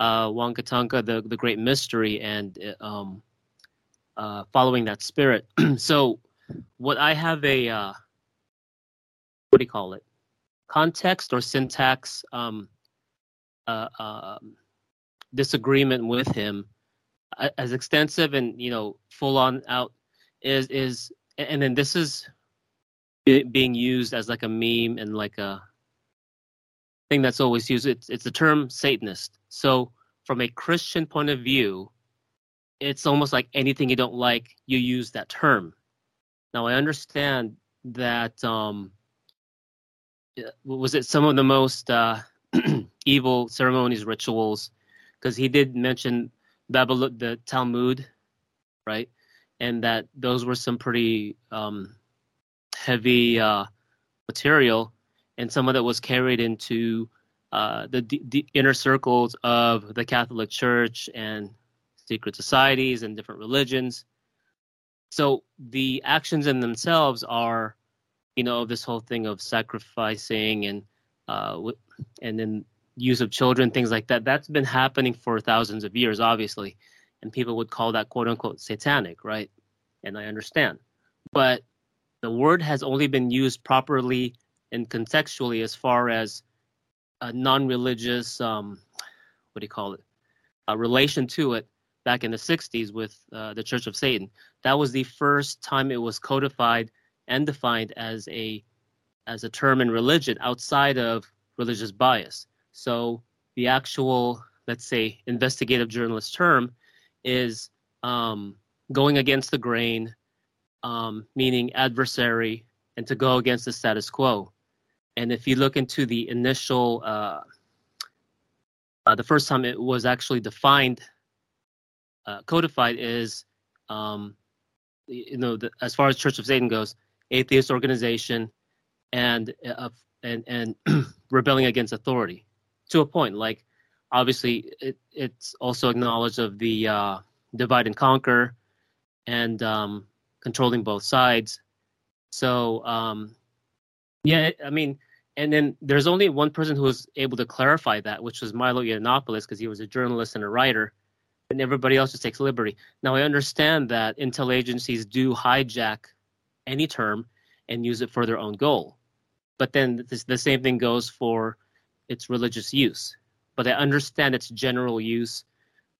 uh, Wakan Tanka, the, the great mystery, and um, uh, following that spirit. so, what I have a, uh, what do you call it? Context or syntax um, uh, um, disagreement with him as extensive and you know full on out is is and then this is being used as like a meme and like a thing that's always used. It's it's the term satanist. So from a christian point of view it's almost like anything you don't like you use that term. Now i understand that um was it some of the most uh evil ceremonies rituals? Because he did mention Babylon, the Talmud, right? And that those were some pretty um, heavy uh, material, and some of that was carried into uh, the, the inner circles of the Catholic Church and secret societies and different religions. So the actions in themselves are, you know, this whole thing of sacrificing and uh, and then use of children, things like that. That's been happening for thousands of years, obviously, and people would call that quote unquote satanic, right? And I understand, but the word has only been used properly and contextually as far as a non-religious, um, what do you call it, a relation to it back in the 60s with uh, the Church of Satan. That was the first time it was codified and defined as a as a term in religion outside of religious bias. So the actual, let's say, investigative journalist term is um, going against the grain, um, meaning adversary, and to go against the status quo. And if you look into the initial, uh, uh, the first time it was actually defined, uh, codified is, um, you know, the, as far as Church of Satan goes, atheist organization, and uh, and and rebelling against authority to a point. Like obviously, it, it's also acknowledged of the uh, divide and conquer and um, controlling both sides. So um, yeah, I mean, and then there's only one person who was able to clarify that, which was Milo Yiannopoulos, because he was a journalist and a writer, and everybody else just takes liberty. Now I understand that intel agencies do hijack any term and use it for their own goal, but then this, the same thing goes for its religious use. But I understand its general use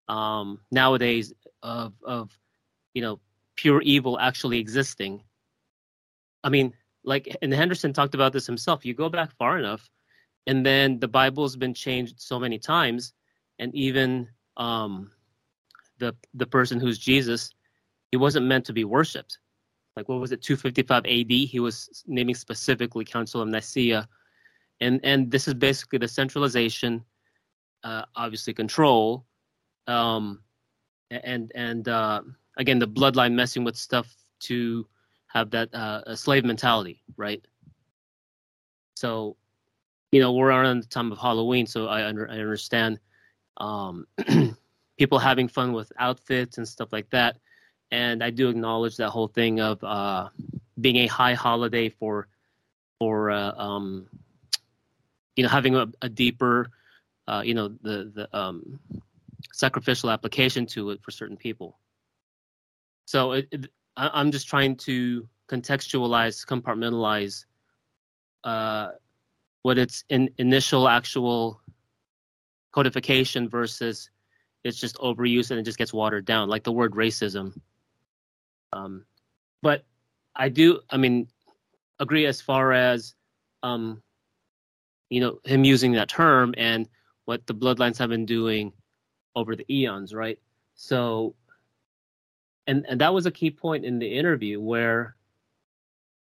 um, nowadays of of you know pure evil actually existing. I mean, like and Henderson talked about this himself. You go back far enough, and then the Bible's been changed so many times, and even um, the the person who's Jesus, he wasn't meant to be worshipped. Like what was it, 255 AD? He was naming specifically Council of Nicaea, and and this is basically the centralization, uh, obviously control, um, and and uh, again the bloodline messing with stuff to have that uh, a slave mentality, right? So, you know, we're around the time of Halloween, so I, under, I understand um, people having fun with outfits and stuff like that, and I do acknowledge that whole thing of uh, being a high holiday for for uh, um, you know having a, a deeper uh, you know the the um, sacrificial application to it for certain people. So it, it, I, am just trying to contextualize, compartmentalize uh, what its in, initial actual codification versus it's just overuse and it just gets watered down, like the word racism. Um, but I do, I mean, agree as far as, um, you know, him using that term and what the bloodlines have been doing over the eons, right? So and and that was a key point in the interview where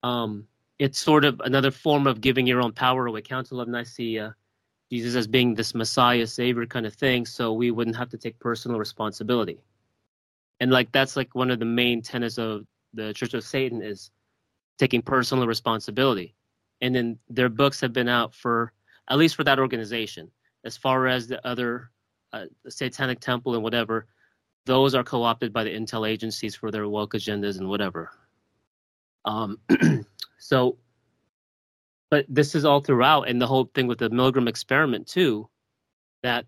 um it's sort of another form of giving your own power away. Council of nicaea jesus as being this messiah savior kind of thing so we wouldn't have to take personal responsibility. And like that's like one of the main tenets of the church of satan is taking personal responsibility. And then their books have been out for at least for that organization as far as the other uh, satanic temple and whatever those are co-opted by the intel agencies for their woke agendas and whatever. Um, so, but this is all throughout, and the whole thing with the Milgram experiment too, that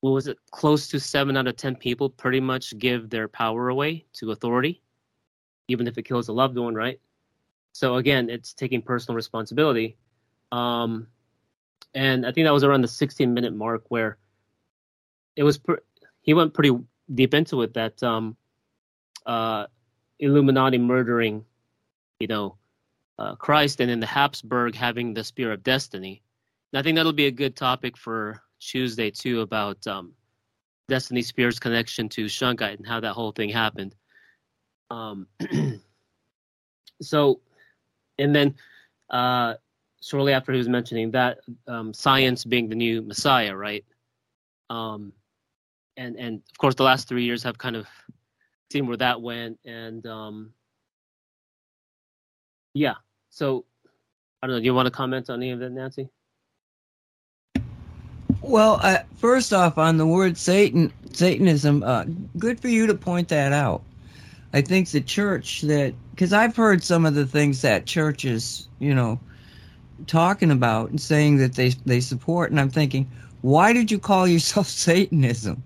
what was it, close to seven out of ten people pretty much give their power away to authority, even if it kills a loved one, right? So again, it's taking personal responsibility. Um, and I think that was around the 16 minute mark where it was. He went pretty deep into it that um, uh, Illuminati murdering, you know, uh, Christ, and then the Habsburg having the Spear of Destiny. And I think that'll be a good topic for Tuesday too about um, Destiny Spear's connection to Shungite and how that whole thing happened. Um, so, and then uh, shortly after he was mentioning that um, science being the new Messiah, right? Um, and and of course the last three years have kind of seen where that went and um yeah. So i don't know do you want to comment on any of that nancy? Well uh, first off on the word satan satanism uh, good for you to point that out. I think the church that because i've heard some of the things that churches you know talking about and saying that they they support and i'm thinking why did you call yourself satanism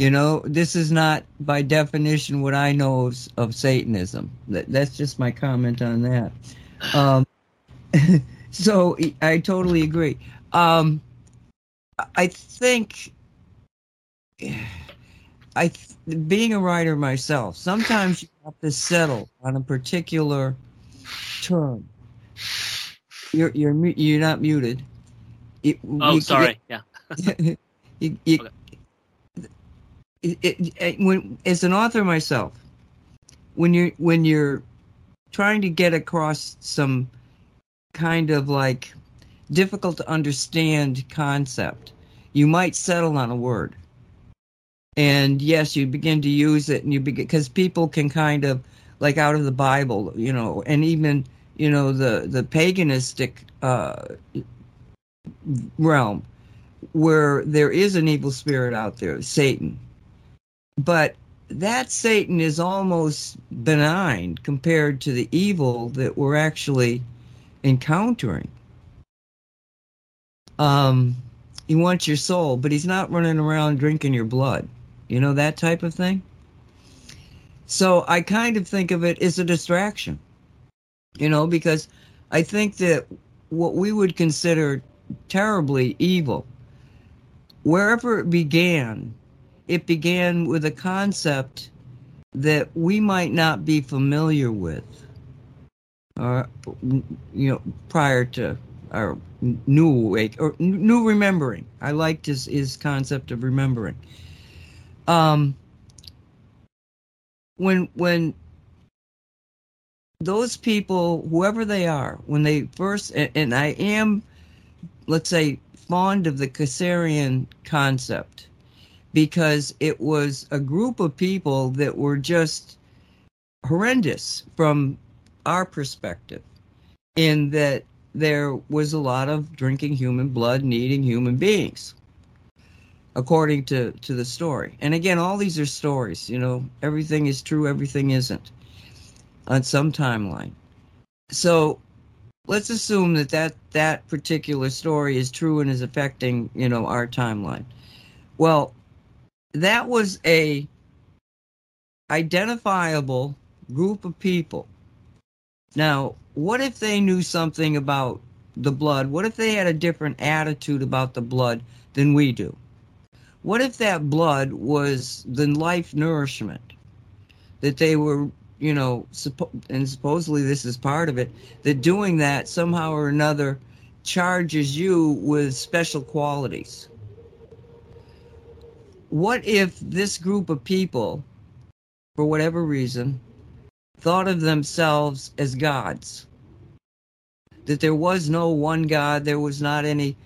you know, this is not by definition what I know of, of Satanism. That, that's just my comment on that. Um, so I totally agree. Um, I think I being a writer myself, sometimes you have to settle on a particular term. You're you're you're not muted. You, oh, you, sorry. You, yeah. you, you, okay it, it, it, when as an author myself, when you're when you're trying to get across some kind of like difficult to understand concept, you might settle on a word. And yes, you begin to use it, and you begin because people can kind of like out of the Bible, you know, and even you know the the paganistic uh, realm where there is an evil spirit out there, Satan but that Satan is almost benign compared to the evil that we're actually encountering. Um, he wants your soul, but he's not running around drinking your blood. You know, that type of thing. So I kind of think of it as a distraction, you know, because I think that what we would consider terribly evil, wherever it began, it began with a concept that we might not be familiar with, or you know, prior to our new awake or new remembering. I liked his his concept of remembering. Um, when when those people, whoever they are, when they first and, and I am, let's say, fond of the Caesarian concept because it was a group of people that were just horrendous from our perspective in that there was a lot of drinking human blood and eating human beings according to to the story. And again all these are stories you know everything is true everything isn't on some timeline so let's assume that that that particular story is true and is affecting you know our timeline well that was a identifiable group of people now what if they knew something about the blood? What if they had a different attitude about the blood than we do? What if that blood was the life nourishment that they were, you know, and supposedly this is part of it, that doing that somehow or another charges you with special qualities? What if this group of people, for whatever reason, thought of themselves as gods. That there was no one God, there was not any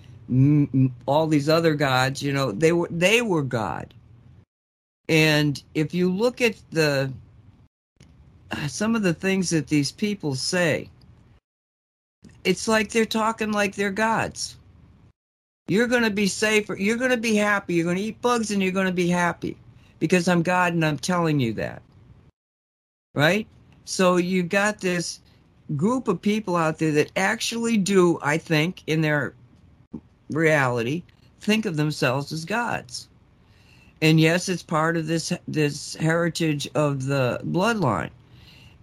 all these other gods, you know, they were they were God. And if you look at the some of the things that these people say, it's like they're talking like they're gods. You're going to be safer. You're going to be happy. You're going to eat bugs and you're going to be happy because I'm God and I'm telling you that. Right? So you've got this group of people out there that actually do, I think, in their reality, think of themselves as gods. And yes, it's part of this this heritage of the bloodline.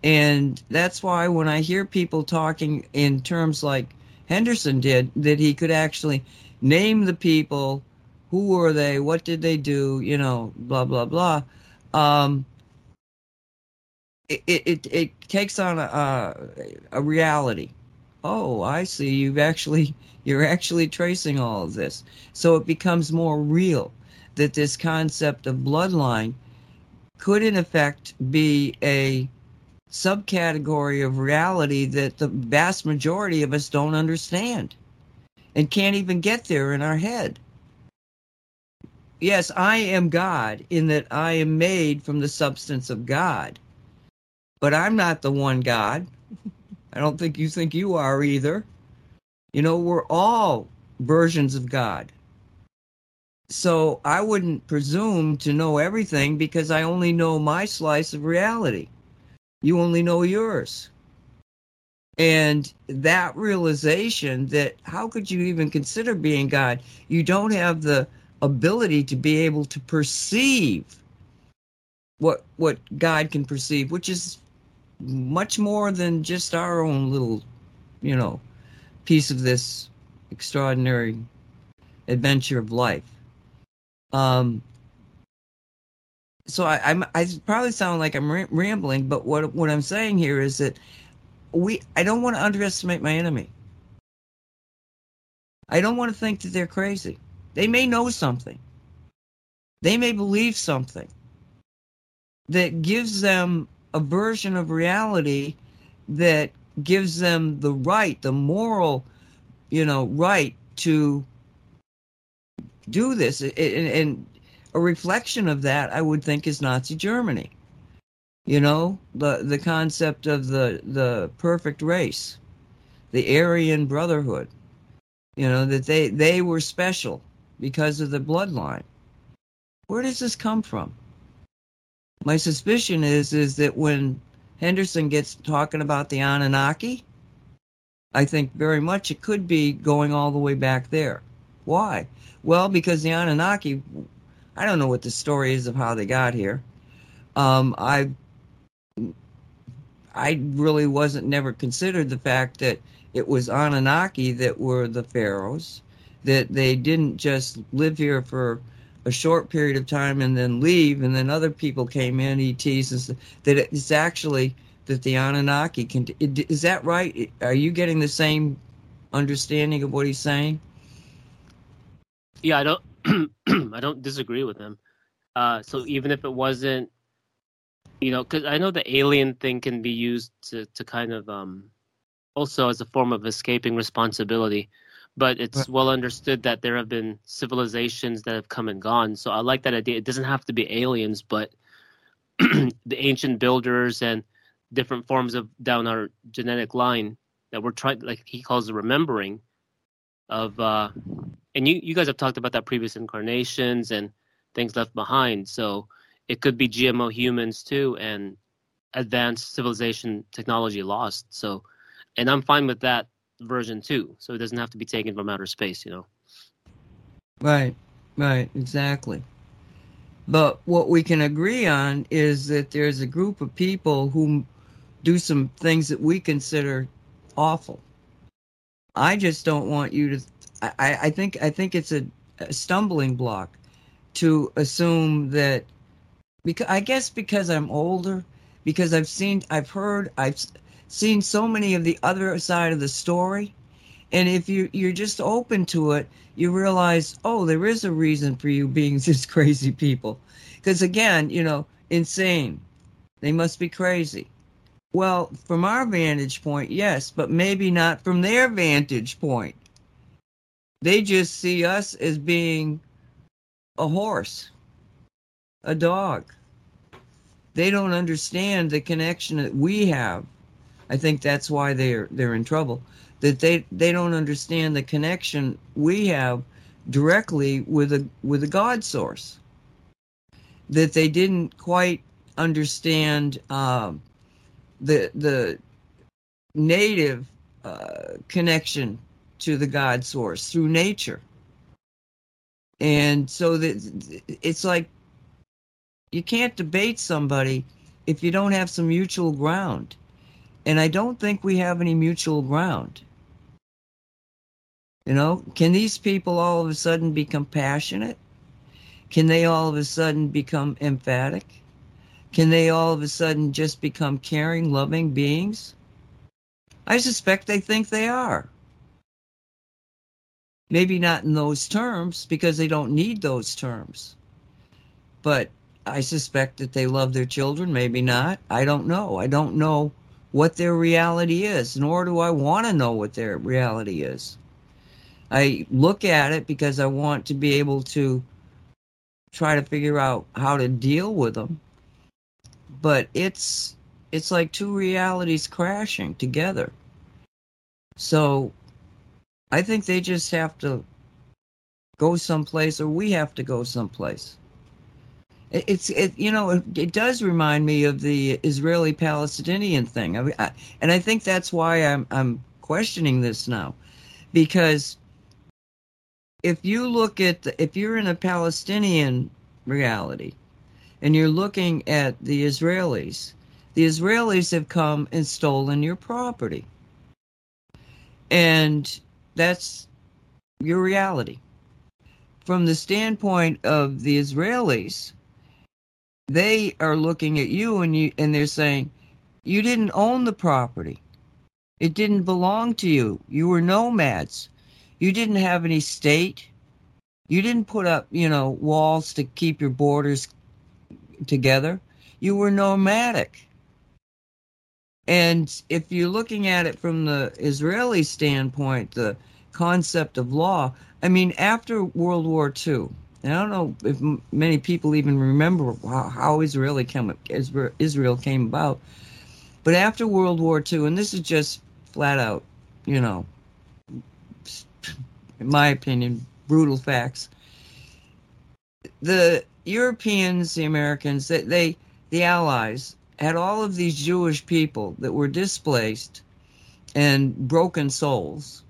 And that's why when I hear people talking in terms like Henderson did, that he could actually name the people, who were they, what did they do, you know, blah blah blah. Um, it, it, it takes on a, a reality. Oh, I see. You've actually you're actually tracing all of this, so it becomes more real that this concept of bloodline could, in effect, be a subcategory of reality that the vast majority of us don't understand and can't even get there in our head. Yes, I am God in that I am made from the substance of God but I'm not the one God. I don't think you think you are either. You know, we're all versions of God. So I wouldn't presume to know everything because I only know my slice of reality. You only know yours. And that realization that how could you even consider being God? You don't have the ability to be able to perceive what what God can perceive, which is much more than just our own little, you know, piece of this extraordinary adventure of life. Um, so I, I'm I probably sound like I'm rambling, but what what I'm saying here is that we I don't want to underestimate my enemy. I don't want to think that they're crazy. They may know something. They may believe something that gives them a version of reality that gives them the right, the moral, you know, right to do this. And, and a reflection of that, I would think, is Nazi Germany. You know, the the concept of the the perfect race, the Aryan Brotherhood. You know that they they were special because of the bloodline. Where does this come from? my suspicion is is that when Henderson gets talking about the Anunnaki, I think very much it could be going all the way back there. Why? Well, because the Anunnaki, I don't know what the story is of how they got here. Um, I I really wasn't never considered the fact that it was Anunnaki that were the pharaohs, that they didn't just live here for a short period of time and then leave, and then other people came in, ETs, and that it's actually that the Anunnaki can. Is that right? Are you getting the same understanding of what he's saying? Yeah, I don't. I don't disagree with him. Uh, so even if it wasn't, you know, because I know the alien thing can be used to to kind of um, also as a form of escaping responsibility, but it's well understood that there have been civilizations that have come and gone. So I like that idea. It doesn't have to be aliens, but the ancient builders and different forms of down our genetic line that we're trying, like he calls the remembering of. uh and you you guys have talked about that previous incarnations and things left behind. So it could be GMO humans too, and advanced civilization technology lost. So, and I'm fine with that version too. So it doesn't have to be taken from outer space, you know. Right, right, exactly. But what we can agree on is that there's a group of people who do some things that we consider awful. I just don't want you to. I, I think I think it's a, a stumbling block to assume that because I guess because I'm older, because I've seen, I've heard, I've seen so many of the other side of the story, and if you you're just open to it, you realize, oh, there is a reason for you being this crazy people, because again, you know, insane, they must be crazy. Well, from our vantage point, yes, but maybe not from their vantage point. They just see us as being a horse, a dog. They don't understand the connection that we have. I think that's why they're they're in trouble. That they they don't understand the connection we have directly with a with a God source. That they didn't quite understand um, the the native uh, connection to the God source through nature. And so that it's like you can't debate somebody if you don't have some mutual ground. And I don't think we have any mutual ground. You know, can these people all of a sudden be compassionate? Can they all of a sudden become emphatic? Can they all of a sudden just become caring, loving beings? I suspect they think they are. Maybe not in those terms because they don't need those terms. But I suspect that they love their children, maybe not. I don't know. I don't know what their reality is, nor do I want to know what their reality is. I look at it because I want to be able to try to figure out how to deal with them. But it's it's like two realities crashing together. So I think they just have to go someplace or we have to go someplace. It- It's it you know it, it does remind me of the Israeli Palestinian thing, I, I, and I think that's why I'm I'm questioning this now, because if you look at the, if you're in a Palestinian reality, and you're looking at the Israelis, the Israelis have come and stolen your property, and that's your reality. From the standpoint of the Israelis, they are looking at you and you and they're saying you didn't own the property. It didn't belong to you. You were nomads. You didn't have any state. You didn't put up you know walls to keep your borders together. You were nomadic and if you're looking at it from the israeli standpoint the concept of law i mean after world war ii I don't know if many people even remember how, how Israel came Israel came about. But after World War II, and this is just flat out, you know, in my opinion, brutal facts. The Europeans, the Americans, they, they the Allies had all of these Jewish people that were displaced and broken souls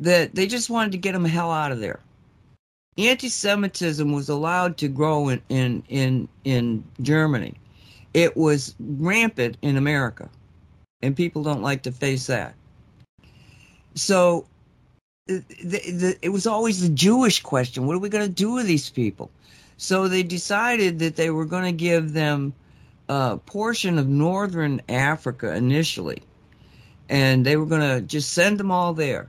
that they just wanted to get them the hell out of there. Anti-Semitism was allowed to grow in in in, in Germany. It was rampant in America, and people don't like to face that. So, the, the, it was always the Jewish question: What are we going to do with these people? So they decided that they were going to give them a portion of northern Africa initially, and they were going to just send them all there.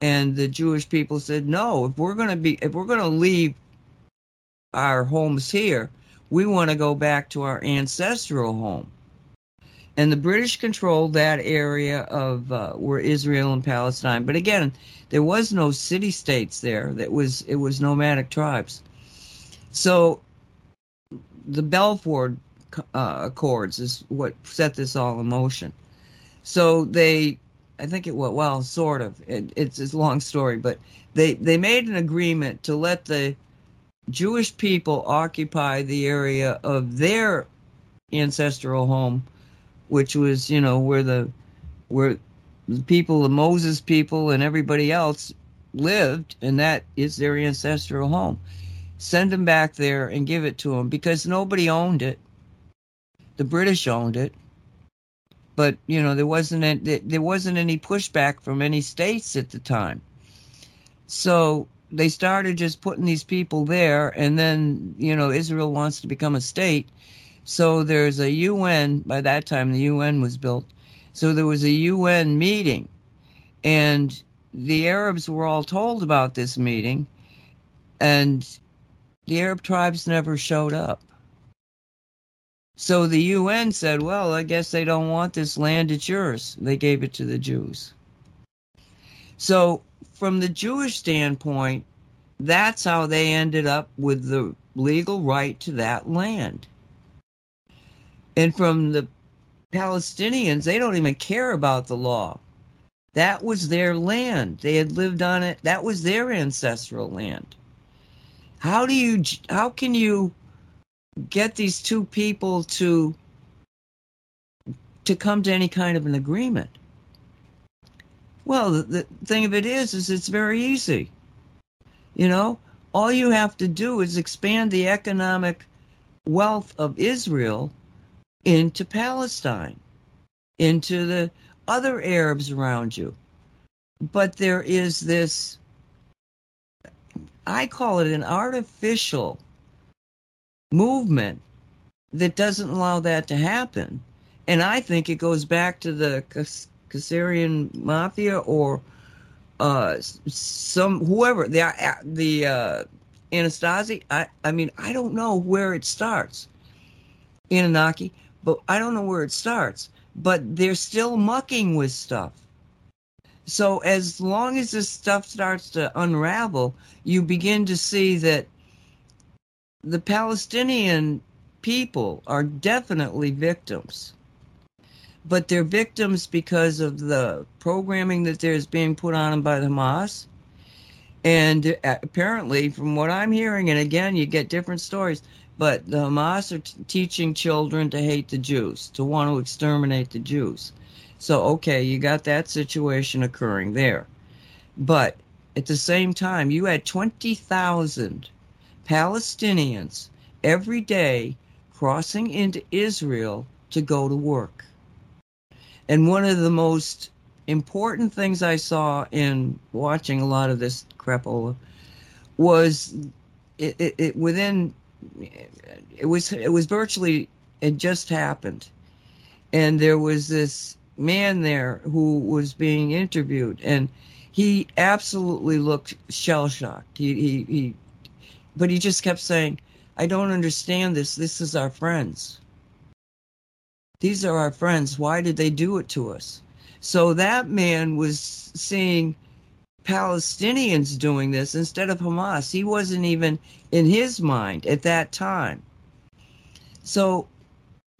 And the Jewish people said, "No, if we're going to be, if we're going to leave our homes here, we want to go back to our ancestral home." And the British controlled that area of uh, where Israel and Palestine. But again, there was no city states there. That was it was nomadic tribes. So the Balfour uh, Accords is what set this all in motion. So they, I think it went well, sort of. It, it's, it's a long story, but they they made an agreement to let the Jewish people occupy the area of their ancestral home, which was you know where the where the people, the Moses people, and everybody else lived, and that is their ancestral home. Send them back there and give it to them because nobody owned it the British owned it, but you know there wasn't there wasn't any pushback from any states at the time. So they started just putting these people there, and then you know Israel wants to become a state, so there's a UN. By that time, the UN was built, so there was a UN meeting, and the Arabs were all told about this meeting, and the Arab tribes never showed up. So the UN said, well, I guess they don't want this land, it's yours. They gave it to the Jews. So, from the Jewish standpoint, that's how they ended up with the legal right to that land. And from the Palestinians, they don't even care about the law. That was their land. They had lived on it. That was their ancestral land. How do you how can you get these two people to to come to any kind of an agreement? Well, the, the thing of it is, is it's very easy. You know, all you have to do is expand the economic wealth of Israel into Palestine, into the other Arabs around you. But there is this, I call it an artificial movement that doesn't allow that to happen. And I think it goes back to the Khazarian mafia or uh, some whoever the uh, the uh, Anastasi. I I mean I don't know where it starts, Anunnaki, but I don't know where it starts. But they're still mucking with stuff. So as long as this stuff starts to unravel, you begin to see that the Palestinian people are definitely victims. But they're victims because of the programming that there's being put on them by the Hamas. And uh, apparently, from what I'm hearing, and again, you get different stories, but the Hamas are t- teaching children to hate the Jews, to want to exterminate the Jews. So, okay, you got that situation occurring there. But at the same time, you had 20,000 Palestinians every day crossing into Israel to go to work. And one of the most important things I saw in watching a lot of this crapola was it, it, it within it was it was virtually it just happened and there was this man there who was being interviewed and he absolutely looked shell shocked he, he he but he just kept saying, I don't understand this. This is our friends. These are our friends. Why did they do it to us? So that man was seeing Palestinians doing this instead of Hamas. He wasn't even in his mind at that time. So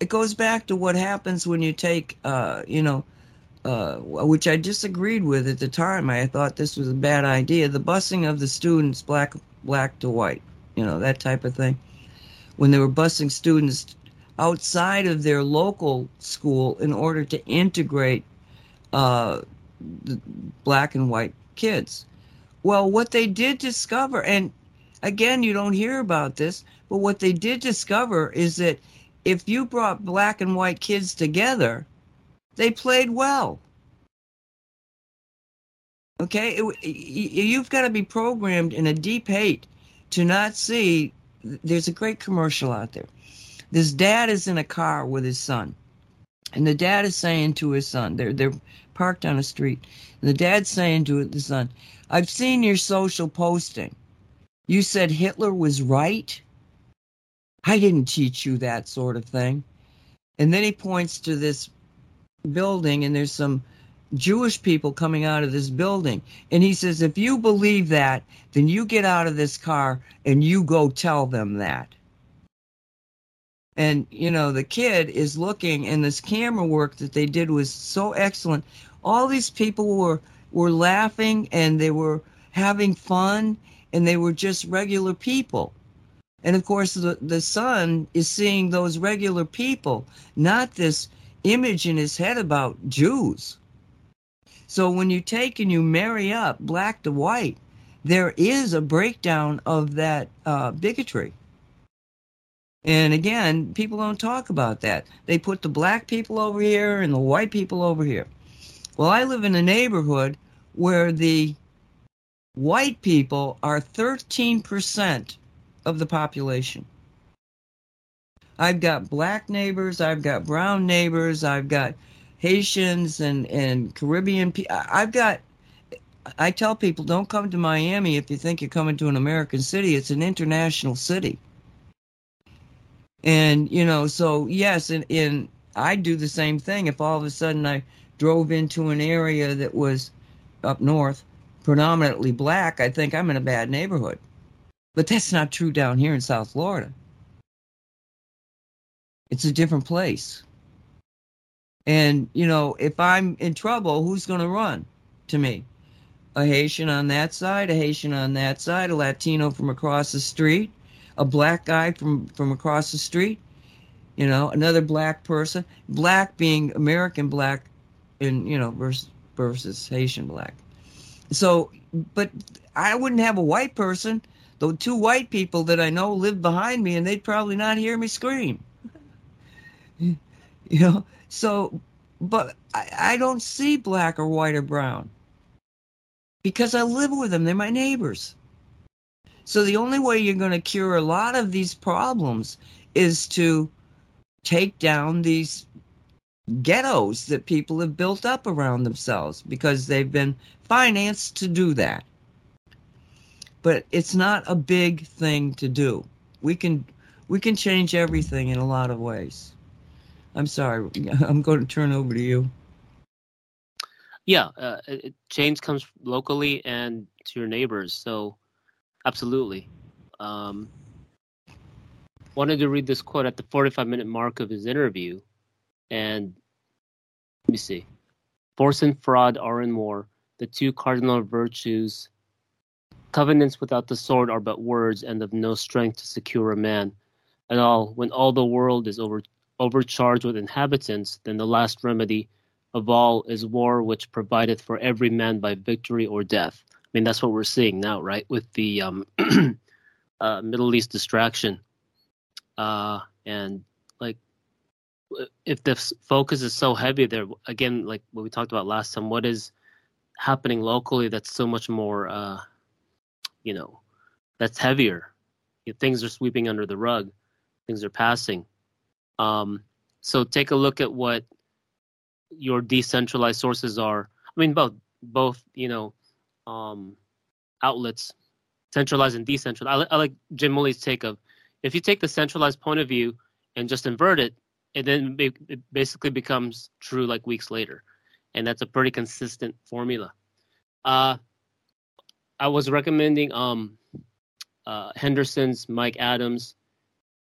it goes back to what happens when you take, uh, you know, uh, which I disagreed with at the time. I thought this was a bad idea. The busing of the students, black black to white, you know, that type of thing. When they were busing students outside of their local school in order to integrate uh, black and white kids. Well, what they did discover, and again, you don't hear about this, but what they did discover is that if you brought black and white kids together, they played well. Okay, it, you've got to be programmed in a deep hate to not see. There's a great commercial out there. This dad is in a car with his son, and the dad is saying to his son, they're they're parked on a street, and the dad's saying to the son, "I've seen your social posting. You said Hitler was right. I didn't teach you that sort of thing." And then he points to this building, and there's some Jewish people coming out of this building. And he says, if you believe that, then you get out of this car and you go tell them that. And, you know, the kid is looking, and this camera work that they did was so excellent. All these people were, were laughing and they were having fun and they were just regular people. And of course, the, the son is seeing those regular people, not this image in his head about Jews. So when you take and you marry up black to white, there is a breakdown of that uh, bigotry. And again, people don't talk about that. They put the black people over here and the white people over here. Well, I live in a neighborhood where the white people are 13% of the population. I've got black neighbors, I've got brown neighbors, I've got Haitians and and Caribbean. I've got. I tell people don't come to Miami if you think you're coming to an American city. It's an international city. And you know, so yes, and, and I do the same thing. If all of a sudden I drove into an area that was up north, predominantly black, I think I'm in a bad neighborhood. But that's not true down here in South Florida. It's a different place. And, you know, if I'm in trouble, who's going to run to me? A Haitian on that side, a Haitian on that side, a Latino from across the street, a black guy from, from across the street, you know, another black person, black being American black and, you know, versus, versus Haitian black. So, but I wouldn't have a white person, though two white people that I know live behind me and they'd probably not hear me scream. you know, so, but I, I don't see black or white or brown because I live with them. They're my neighbors. So the only way you're going to cure a lot of these problems is to take down these ghettos that people have built up around themselves because they've been financed to do that. But it's not a big thing to do. We can we can change everything in a lot of ways. I'm sorry. I'm going to turn over to you. Yeah, uh, change comes locally and to your neighbors. So, absolutely. Um, wanted to read this quote at the 45 minute mark of his interview. And let me see. Force and fraud are in war, the two cardinal virtues. Covenants without the sword are but words and of no strength to secure a man. And all, when all the world is over, overcharged with inhabitants, then the last remedy of all is war, which provideth for every man by victory or death. I mean, that's what we're seeing now, right? With the um, uh, Middle East distraction. Uh, and like, if the focus is so heavy there, again, like what we talked about last time, what is happening locally that's so much more, uh, you know, that's heavier? Things are sweeping under the rug, things are passing. Um, so take a look at what your decentralized sources are. I mean, both both you know um, outlets, centralized and decentralized. I, I like Jim Mooley's take of if you take the centralized point of view and just invert it, it then it basically becomes true like weeks later, and that's a pretty consistent formula. Uh, I was recommending um, uh, Henderson's Mike Adams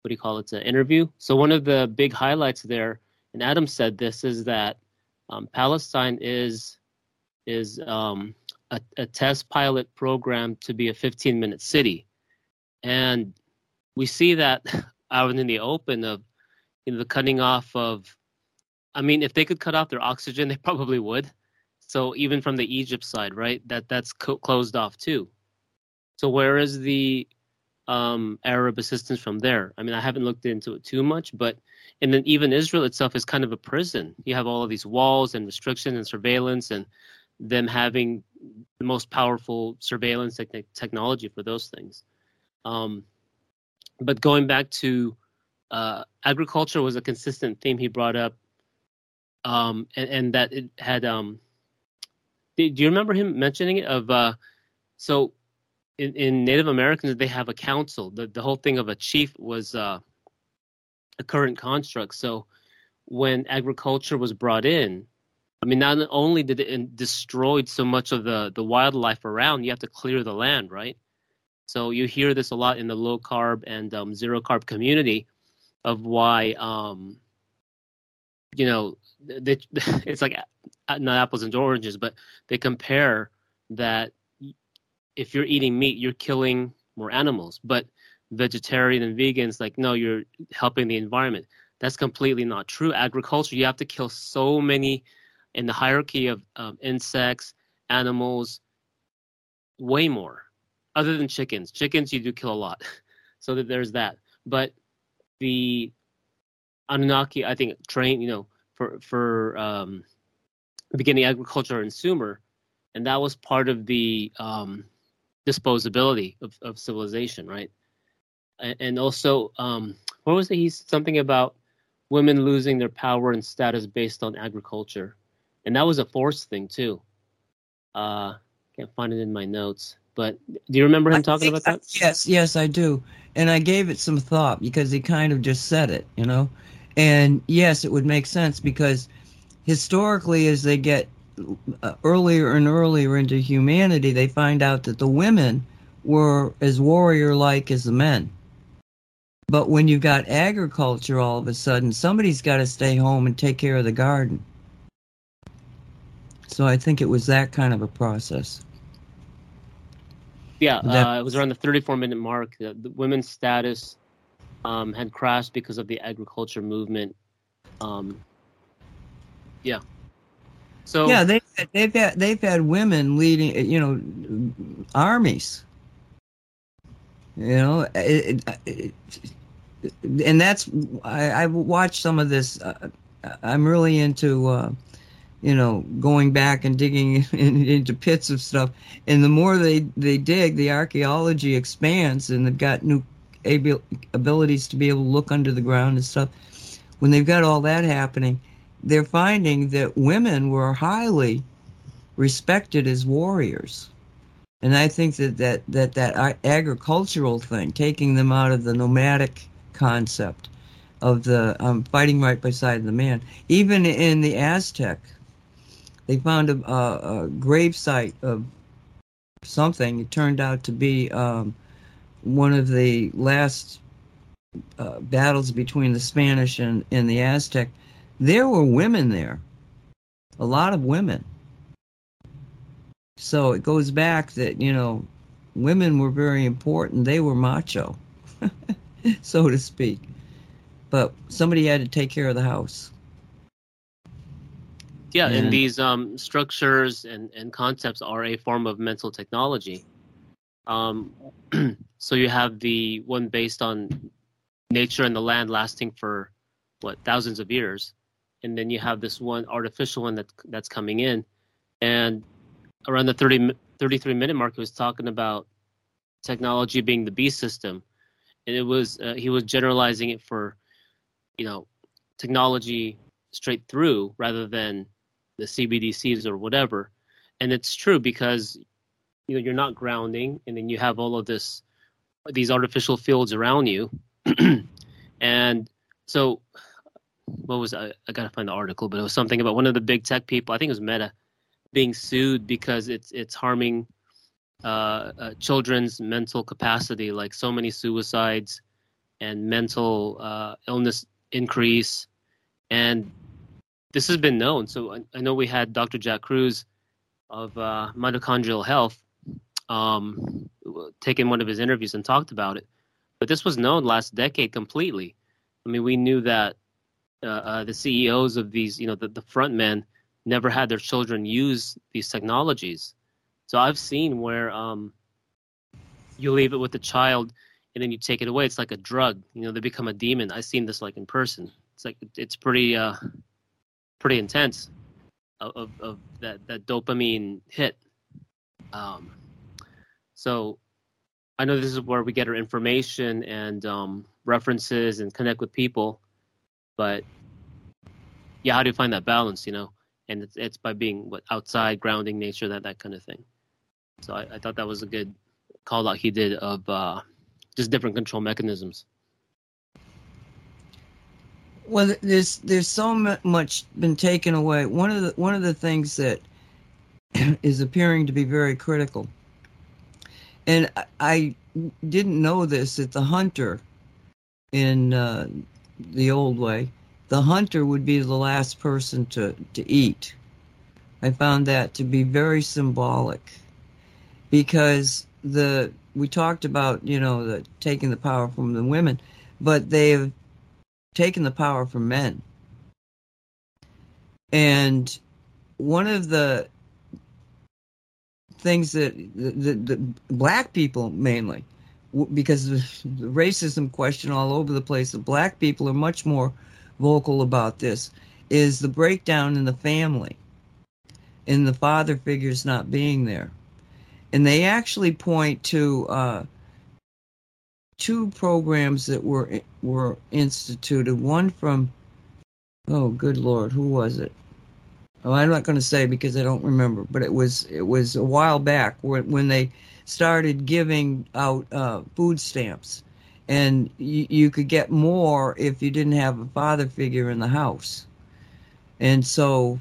what do you call it, it's an interview. So one of the big highlights there, and Adam said this, is that um, Palestine is is um, a, a, test pilot program to be a 15 minute city, and we see that out in the open of you know the cutting off of. I mean, if they could cut off their oxygen, they probably would. So even from the Egypt side, right, that that's co- closed off too. So where is the um, Arab assistance from there? I mean, I haven't looked into it too much, but and then even Israel itself is kind of a prison. You have all of these walls and restrictions and surveillance, and them having the most powerful surveillance te- technology for those things. Um, but going back to uh, agriculture was a consistent theme he brought up, um, and, and, that it had. Um, do, you remember him mentioning it? Of uh, so in, in, Native Americans they have a council. The the whole thing of a chief was uh, a current construct. So when agriculture was brought in, I mean, not only did it destroy so much of the the wildlife around, you have to clear the land, right? So you hear this a lot in the low carb and um, zero carb community of why, um, you know, they, it's like not apples and oranges, but they compare that if you're eating meat, you're killing more animals. But vegetarian and vegans, like, no, you're helping the environment. That's completely not true. Agriculture, you have to kill so many in the hierarchy of um, insects, animals, way more other than chickens. Chickens you do kill a lot, so that there's that. But the Anunnaki, I think, train you know for for um, beginning agriculture and Sumer, and that was part of the um, disposability of, of civilization, right? And, and also, um, what was it? He's something about women losing their power and status based on agriculture, and that was a forced thing too. Uh, can't find it in my notes. But do you remember him I talking about that? yes, yes, I do. And I gave it some thought because he kind of just said it, you know. And yes, it would make sense because historically, as they get earlier and earlier into humanity, they find out that the women were as warrior like as the men. But when you've got agriculture all of a sudden, somebody's got to stay home and take care of the garden. So I think it was that kind of a process. Yeah, uh, it was around the 34 minute mark. The, the women's status um, had crashed because of the agriculture movement. Um, yeah. So yeah, they they've had they've had women leading, you know, armies. You know, it, it, it, and that's I, I watched some of this. Uh, I'm really into uh, you know, going back and digging in, into pits of stuff. And the more they, they dig, the archaeology expands and they've got new abil- abilities to be able to look under the ground and stuff. When they've got all that happening, they're finding that women were highly respected as warriors. And I think that that, that, that agricultural thing, taking them out of the nomadic concept of the um, fighting right beside the man, even in the Aztec they found a, a, a grave site of something. It turned out to be um, one of the last uh, battles between the Spanish and, and the Aztec. There were women there, a lot of women. So it goes back that, you know, women were very important. They were macho, so to speak. But somebody had to take care of the house. Yeah, and, and these um, structures and, and concepts are a form of mental technology. Um, so you have the one based on nature and the land lasting for what thousands of years, and then you have this one artificial one that that's coming in, and around the 30, 33 minute mark, he was talking about technology being the B system, and it was uh, he was generalizing it for, you know, technology straight through rather than the CBDCs or whatever. And it's true because you know you're not grounding, and then you have all of this these artificial fields around you, and so what was I? I gotta find the article, but it was something about one of the big tech people. I think it was Meta being sued because it's it's harming uh, uh, children's mental capacity, like so many suicides and mental uh, illness increase, and this has been known. So I, I know we had Dr. Jack Kruse of uh, mitochondrial health um, taken one of his interviews and talked about it. But this was known last decade completely. I mean, we knew that uh, uh, the CEOs of these, you know, the, the front men never had their children use these technologies. So I've seen where um, you leave it with the child and then you take it away. It's like a drug. You know, they become a demon. I've seen this like in person. It's like it's pretty uh, pretty intense of, of, that that dopamine hit. Um, so I know this is where we get our information and um, references and connect with people, but yeah, how do you find that balance? You know, and it's, it's by being what outside, grounding nature, that that kind of thing. So I, I thought that was a good call out he did of uh, just different control mechanisms. Well, there's there's so much been taken away. One of the one of the things that is appearing to be very critical, and I didn't know this that the hunter in uh, the old way, the hunter would be the last person to to eat. I found that to be very symbolic because the we talked about you know the taking the power from the women, but they've taken the power from men. And one of the things that the, the, the black people mainly, because the racism question all over the place, the black people are much more vocal about this, is the breakdown in the family, in the father figures not being there and they actually point to uh, two programs that were were instituted. One from oh, good lord, who was it? Oh, I'm not going to say because I don't remember, but it was it was a while back when when they started giving out uh, food stamps, and you, you could get more if you didn't have a father figure in the house, and so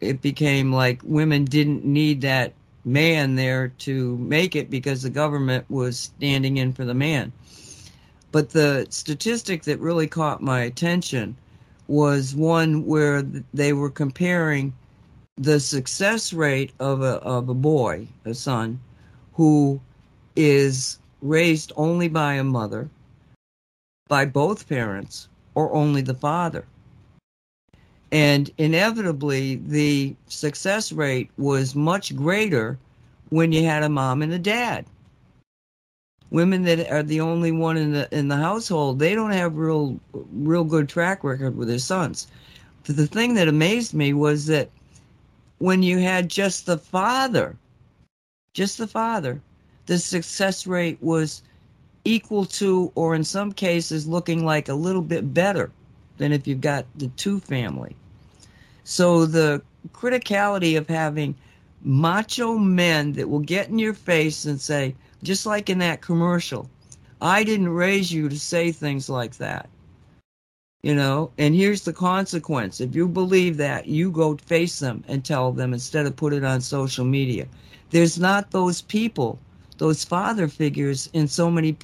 it became like women didn't need that man there to make it because the government was standing in for the man. But the statistic that really caught my attention was one where they were comparing the success rate of a, of a boy, a son, who is raised only by a mother, by both parents, or only the father. And inevitably, the success rate was much greater when you had a mom and a dad. Women that are the only one in the in the household, they don't have real real good track record with their sons. But the thing that amazed me was that when you had just the father, just the father, the success rate was equal to, or in some cases, looking like a little bit better than if you've got the two family. So the criticality of having macho men that will get in your face and say, just like in that commercial, I didn't raise you to say things like that. You know, and here's the consequence. If you believe that, you go face them and tell them instead of put it on social media. There's not those people, those father figures in so many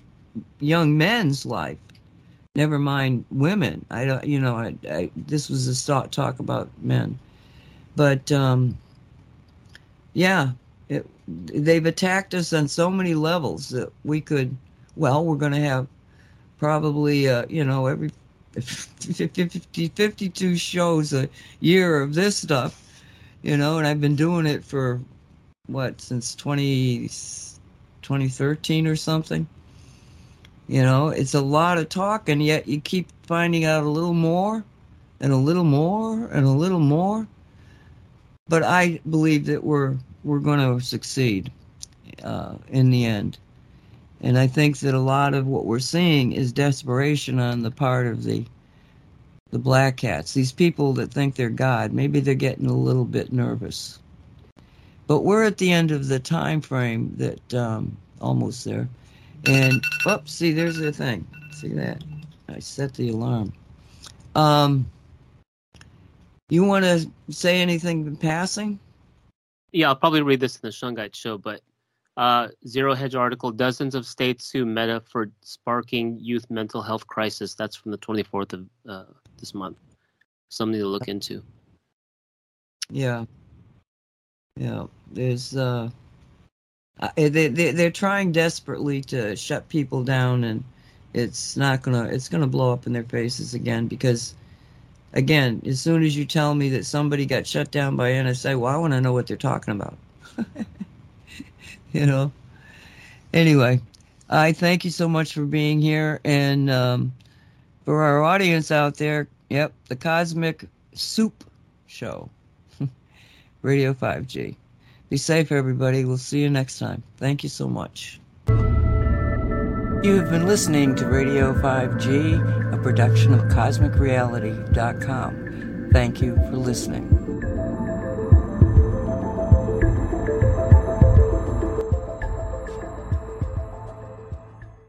young men's life never mind women. I don't, you know, I, I this was a start talk about men, but um, yeah, it, they've attacked us on so many levels that we could. Well, we're going to have probably, uh, you know, every 50, 52 shows a year of this stuff, you know, and I've been doing it for what since 20, 2013 or something you know, it's a lot of talk, and yet you keep finding out a little more and a little more and a little more. But I believe that we're we're going to succeed uh, in the end, and I think that a lot of what we're seeing is desperation on the part of the the black cats. These people that think they're God, maybe they're getting a little bit nervous. But we're at the end of the time frame that um, almost there and, oops, see, there's the thing. See that? I set the alarm. Um, you want to say anything in passing? Yeah, I'll probably read this in the Shungite show, but uh, Zero Hedge article: Dozens of states sue Meta for sparking youth mental health crisis. That's from the 24th of uh, this month. Something to look into. Yeah. Yeah. There's uh, uh, they, they they're trying desperately to shut people down, and it's not gonna it's gonna blow up in their faces again because again, as soon as you tell me that somebody got shut down by NSA, well, I want to know what they're talking about. you know. Anyway, I thank you so much for being here, and um, for our audience out there, yep, the Cosmic Soup Show, Radio 5G. Be safe, everybody. We'll see you next time. Thank you so much. You've been listening to Radio 5G, a production of CosmicReality.com. Thank you for listening.